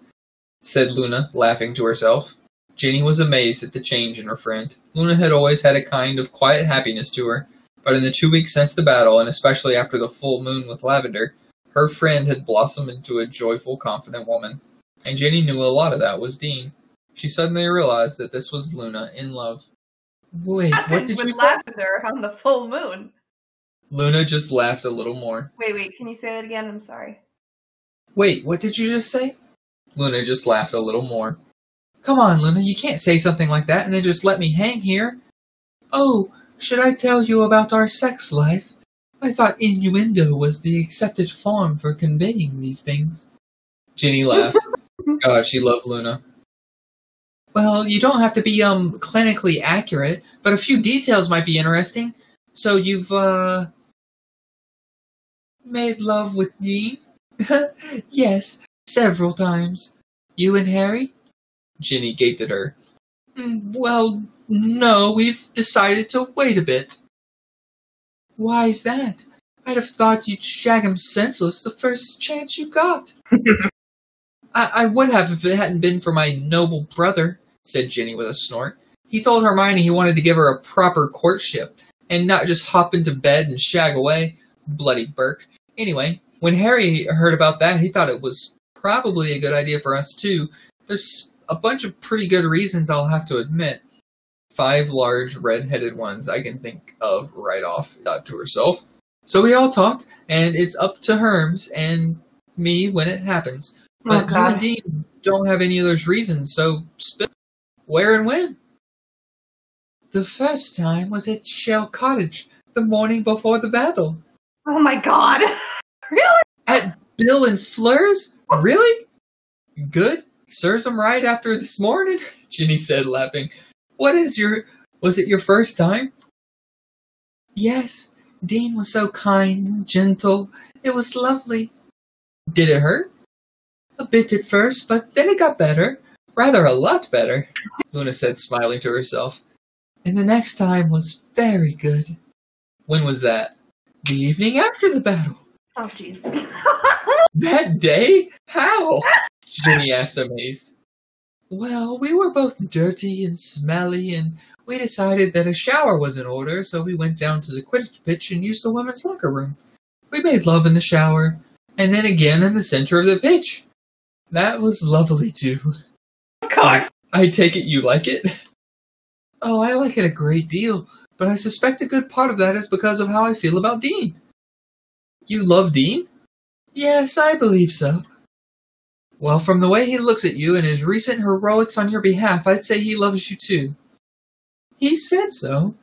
said Luna, laughing to herself. Ginny was amazed at the change in her friend. Luna had always had a kind of quiet happiness to her, but in the two weeks since the battle, and especially after the full moon with Lavender, her friend had blossomed into a joyful, confident woman. And Ginny knew a lot of that was Dean. She suddenly realized that this was Luna in love. Wait, what Happened did with you say? lavender on the full moon. Luna just laughed a little more. Wait, wait. Can you say that again? I'm sorry. Wait, what did you just say? Luna just laughed a little more. Come on, Luna, you can't say something like that and then just let me hang here. Oh, should I tell you about our sex life? I thought innuendo was the accepted form for conveying these things. Ginny laughed. God, she loved Luna. Well, you don't have to be um clinically accurate, but a few details might be interesting. So you've uh made love with me? yes, several times. You and Harry? Ginny gaped at her. "Mm, Well, no, we've decided to wait a bit. Why's that? I'd have thought you'd shag him senseless the first chance you got. I, I would have if it hadn't been for my noble brother, said Ginny with a snort. He told Hermione he wanted to give her a proper courtship, and not just hop into bed and shag away. Bloody Burke. Anyway, when Harry heard about that, he thought it was probably a good idea for us too, there's a bunch of pretty good reasons I'll have to admit. Five large red-headed ones I can think of right off, thought to herself. So we all talked, and it's up to Herms and me when it happens. Oh, But you and Dean don't have any of those reasons, so spill where and when? The first time was at Shell Cottage, the morning before the battle. Oh my god. really? At Bill and Fleur's? Really? Good. Serves 'em right after this morning, Ginny said, laughing. What is your. Was it your first time? Yes. Dean was so kind and gentle. It was lovely. Did it hurt? A bit at first, but then it got better. Rather a lot better, Luna said, smiling to herself. And the next time was very good. When was that? The evening after the battle. Oh jeez. That day? How? Ginny asked, amazed. Well, we were both dirty and smelly, and we decided that a shower was in order, so we went down to the Quidditch pitch and used the women's locker room. We made love in the shower, and then again in the center of the pitch. That was lovely, too. of course. I take it you like it? Oh, I like it a great deal, but I suspect a good part of that is because of how I feel about Dean. You love Dean? Yes, I believe so. Well, from the way he looks at you and his recent heroics on your behalf, I'd say he loves you too. He said so.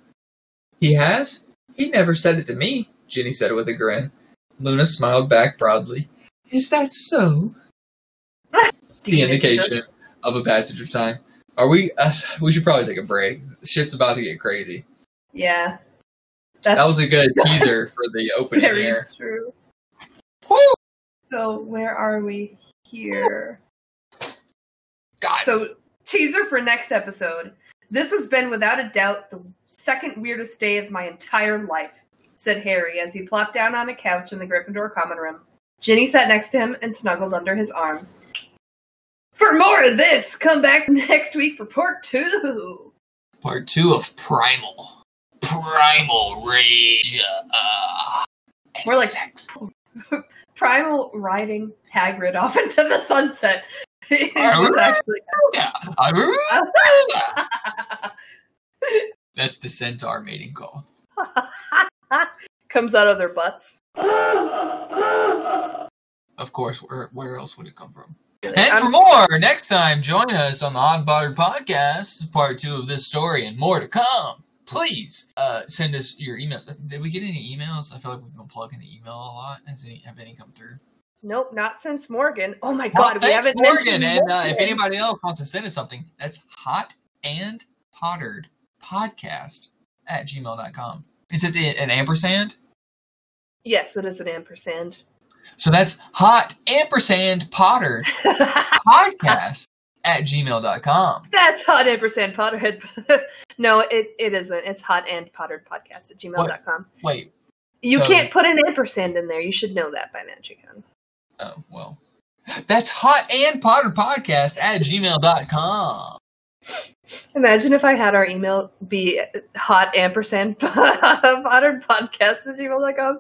He has? He never said it to me, Ginny said with a grin. Luna smiled back proudly. Is that so? the indication of a passage of time. Are we? Uh, we should probably take a break. Shit's about to get crazy. Yeah. That's that was a good teaser for the opening very there. true. Woo! So where are we here? God, So teaser for next episode. This has been without a doubt the second weirdest day of my entire life, said Harry as he plopped down on a couch in the Gryffindor common room. Ginny sat next to him and snuggled under his arm. For more of this, come back next week for part two. part two of Primal. Primal Rage. Uh, We're like- sex. Primal riding Hagrid off into the sunset. is Alright. what's actually. That's the centaur mating call. comes out of their butts. Of course, where where else would it come from? I'm- And for more, next time, join us on the Hot and Bothered Podcast, part two of this story, and more to come. Please uh, send us your emails. Did we get any emails? I feel like we've been plugging the email a lot. Has any have any come through? Nope, not since Morgan. Oh my Well, god, we haven't Morgan. mentioned And uh, if anybody else wants to send us something, that's hot and pottered podcast at gmail.com. Is it the, an ampersand? Yes, it is an ampersand. So that's hot ampersand pottered podcast at gmail.com. That's hot ampersand potterhead. no, it, it isn't. It's hot and pottered podcast at gmail.com. Wait, You So- can't put an ampersand in there. You should know that by now, Chicken. oh, well. That's hot and pottered podcast at gmail.com. Imagine if I had our email be hot ampersand pottered podcast at gmail.com.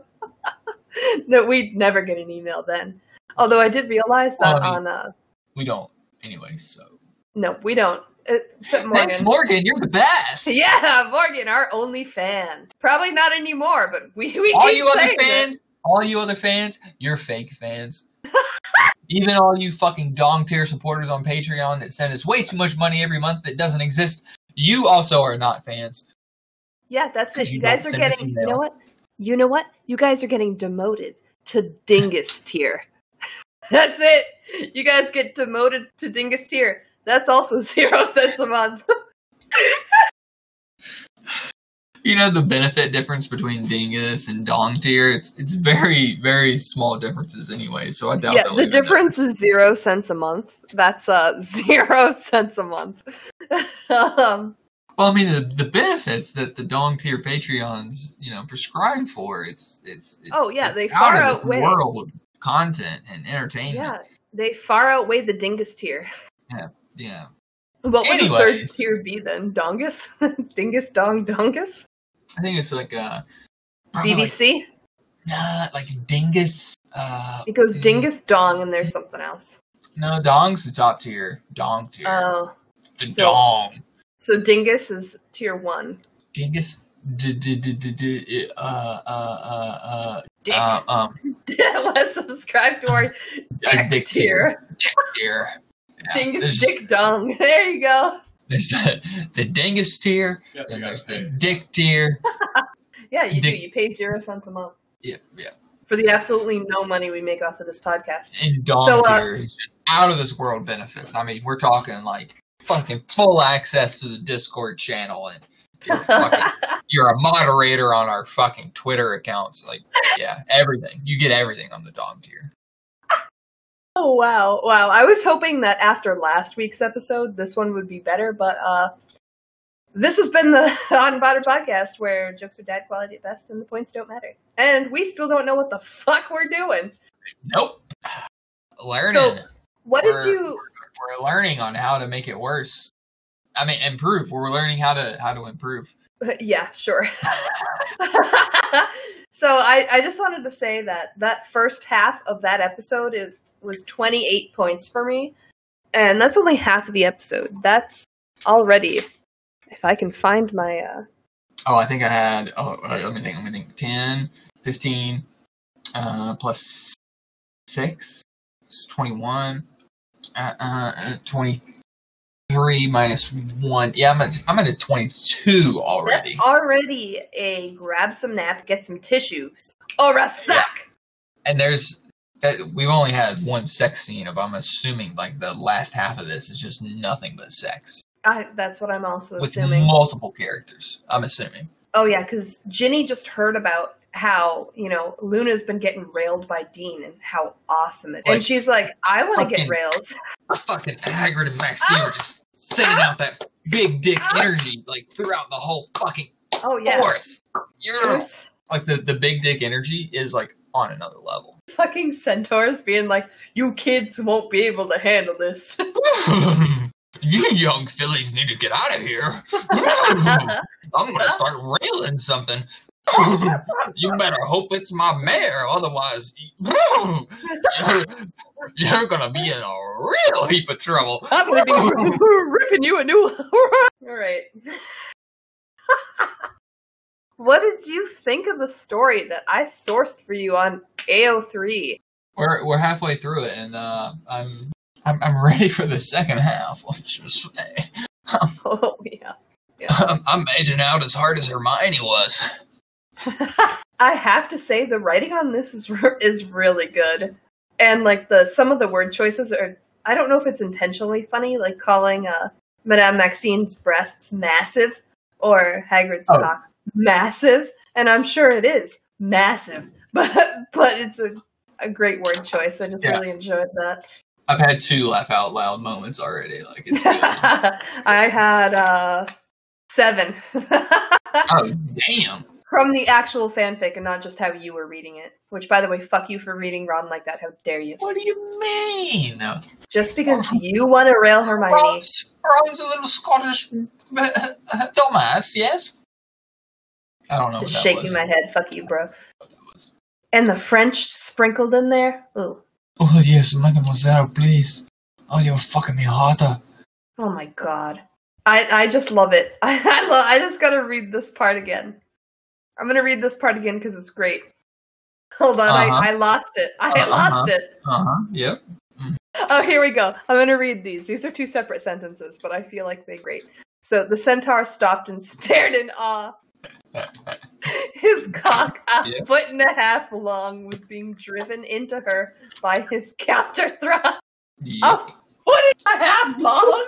no, we'd never get an email then. Although I did realize that Well, I mean- on, uh, We don't, anyway, so. no, we don't. Uh, Except Morgan. Thanks, Morgan. You're the best. Yeah, Morgan, our only fan. Probably not anymore, but we, we all you other saying it. fans, all you other fans, you're fake fans. Even all you fucking dong tier supporters on Patreon that send us way too much money every month that doesn't exist, you also are not fans. Yeah, that's it. You You guys are getting. You know what? You know what? You guys are getting demoted to dingus tier. That's it. You guys get demoted to dingus tier. That's also zero cents a month. You know the benefit difference between dingus and dong tier? It's it's very, very small differences anyway, so I doubt yeah, the difference is zero cents a month. That's uh zero cents a month. um, Well, I mean the, the benefits that the dong tier Patreons, you know, prescribe for, it's it's, it's Oh, yeah, it's they out far of this outweigh- world content and entertainment. yeah, they far outweigh the dingus tier. yeah. Yeah. What would the third tier be then? Dongus? dingus dong dongus? I think it's like uh probably like- BBC? Nah, like dingus. Uh, It goes mm, dingus dong and there's something else. No, Dong's the top tier. Dong tier. Oh, the so- Dong. so Dingus is tier one. Dingus. D- d- d- d- d- uh, uh, uh, uh, Dick. uh, um, Let's subscribe to our dick, dick tier. Dick tier. Yeah, Dingus there's, Dick Dung. There you go. there's the, the dingus tier, Yes, then we there's gotta the pay. dick tier. Yeah, you do. Dick- You pay zero cents a month Yeah, yeah. for the absolutely no money we make off of this podcast. And Dong So, uh, tier is just out of this world benefits. I mean, we're talking like fucking full access to the Discord channel and you're, fucking, you're a moderator on our fucking Twitter accounts. Like, yeah, everything. You get everything on the dog tier. Oh wow, wow! I was hoping that after last week's episode, this one would be better, but uh, this has been the On Butter podcast where jokes are dad quality at best and the points don't matter, and we still don't know what the fuck we're doing. Nope. Learning. So, What did We're- you? we're learning on how to make it worse. I mean, improve. We're learning how to how to improve. Yeah, sure. so I, I just wanted to say that that first half of that episode is was 28 points for me, and that's only half of the episode. That's already, if I can find my uh, Oh, I think I had. Oh, uh, let me think. Let me think. 10, 15, uh, plus six, is 21, uh, uh, 23 minus one. Yeah, I'm at, I'm at a 22 already. That's already a grab some nap, get some tissues, or a suck. and there's uh, we've only had one sex scene of i'm assuming like the last half of this is just nothing but sex I, that's what I'm also with assuming. multiple characters i'm assuming oh yeah, because Ginny just heard about how you know Luna's been getting railed by Dean and how awesome it. Like, and she's like, I want to get railed. fucking hagrid and maxime oh. are just sending out that big dick oh. energy like throughout the whole fucking Oh yeah, forest yeah. was like the, the big dick energy is like on another level fucking centaurs being like, you kids won't be able to handle this. you young fillies need to get out of here i'm gonna start railing something you better hope it's my mare, otherwise you're, you're gonna be in a real heap of trouble. I'm gonna be ripping you a new. All right. what did you think of the story that I sourced for you on AO3? We're we're halfway through it, and uh, I'm, I'm I'm ready for the second half. Let's just say Oh yeah. I'm, I'm aging out as hard as Hermione was. I have to say the writing on this is re- is really good, and like the some of the word choices are. I don't know if it's intentionally funny, like calling uh, Madame Maxime's breasts massive or Hagrid's Oh. cock massive, and I'm sure it is massive, but but it's a a great word choice. I just Yeah. really enjoyed that. I've had two laugh out loud moments already. Like it's. I had uh, seven oh damn! From the actual fanfic and not just how you were reading it. Which, by the way, fuck you for reading Ron like that. How dare you? What do you mean? Just because you want to rail Hermione. Ron's, Ron's a little Scottish dumbass. Yes. I don't know. Just shaking was. my head. Fuck you, bro. What that was. And the French sprinkled in there. Ooh. Oh yes, mademoiselle, please. Oh, you're fucking me harder. Oh my god. I I just love it. I I, lo- I just gotta read this part again. I'm gonna read this part again because it's great. Hold on, Uh-huh. I, I lost it. I Uh-huh. lost it. Uh huh. Yep. Oh, here we go. I'm going to read these. These are two separate sentences, but I feel like they're great. So the centaur stopped and stared in awe. His cock, a Yeah. foot and a half long, was being driven into her by his counter thrust. Yep. A foot and a half long?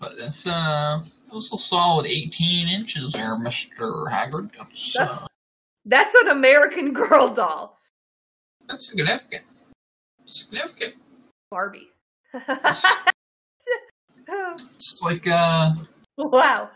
But that's uh, that's a solid 18 inches there, Mister Hagrid. That's, That's that's an American Girl doll. that's significant. Significant. Barbie. It's like uh, wow.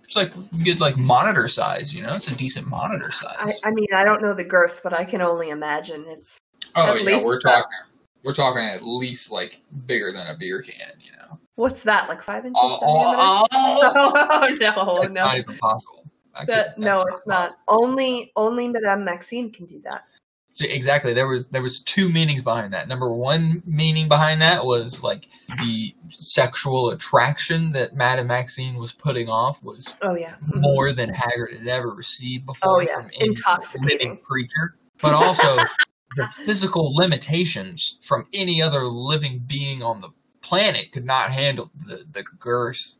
it's like get like monitor size. You know, it's a decent monitor size. I mean, I don't know the girth, but I can only imagine it's. oh at yeah, least, we're uh, talking. We're talking at least like bigger than a beer can. You know. What's that, like five inches? Oh, diameter? oh, oh. No, That's no. not even possible. I That, could- no, it's not. Only only Madame Maxime can do that. So exactly, there was there was two meanings behind that. Number one meaning behind that was like the sexual attraction that Madame Maxime was putting off was Oh yeah. Mhm. more than Hagrid had ever received before Oh, yeah. from any Intoxicating. living creature, but also the physical limitations from any other living being on the planet could not handle the, the girth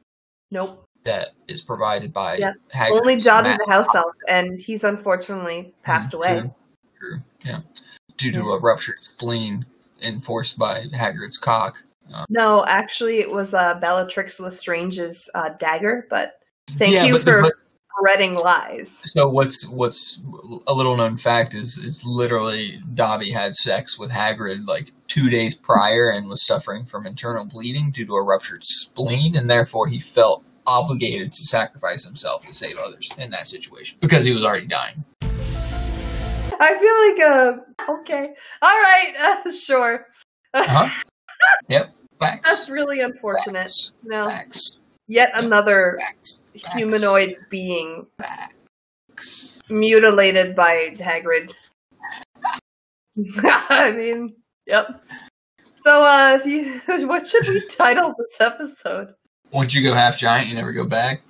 Nope. that is provided by Yeah. Only Dobby the house elf, and he's unfortunately passed Mm, away. True. True. Yeah. Due to a ruptured spleen enforced by Hagrid's cock. No, actually, it was uh, Bellatrix Lestrange's uh, dagger. But thank Yeah, you but for but- spreading lies. So what's what's a little known fact is is literally Dobby had sex with Hagrid like two days prior and was suffering from internal bleeding due to a ruptured spleen, and therefore he felt obligated to sacrifice himself to save others in that situation because he was already dying. I feel like uh okay, all right, uh, sure. Uh-huh. Yep. Facts. That's really unfortunate. Facts. No, Facts. yet another Facts. Facts. humanoid being Facts. mutilated by Hagrid. I mean, yep. So, uh, if you, what should we title this episode? Once you go half giant, you never go back.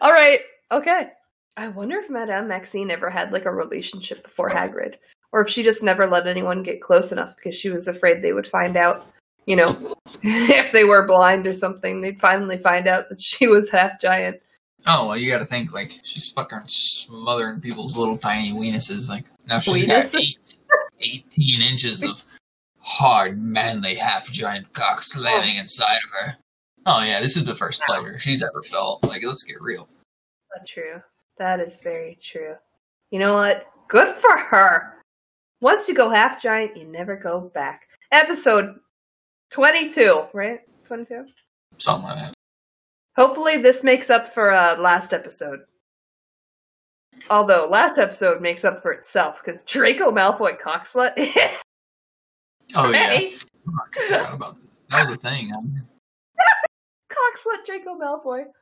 All right, okay. I wonder if Madame Maxime ever had like a relationship before Hagrid, or if she just never let anyone get close enough because she was afraid they would find out. You know, if they were blind or something, they'd finally find out that she was half giant. Oh well, you got to think like she's fucking smothering people's little tiny weenuses. Like now she's got eight, 18 inches of hard, manly, half giant cock slamming oh. inside of her. Oh yeah, this is the first pleasure she's ever felt. Like let's get real. That's true. That is very true. You know what? Good for her. Once you go half giant, you never go back. Episode 22, right? 22? Something like that. Hopefully, this makes up for uh, last episode. Although, last episode makes up for itself because Draco Malfoy cockslut. Oh yeah, I forgot about that. That was a thing. Cockslut Draco Malfoy.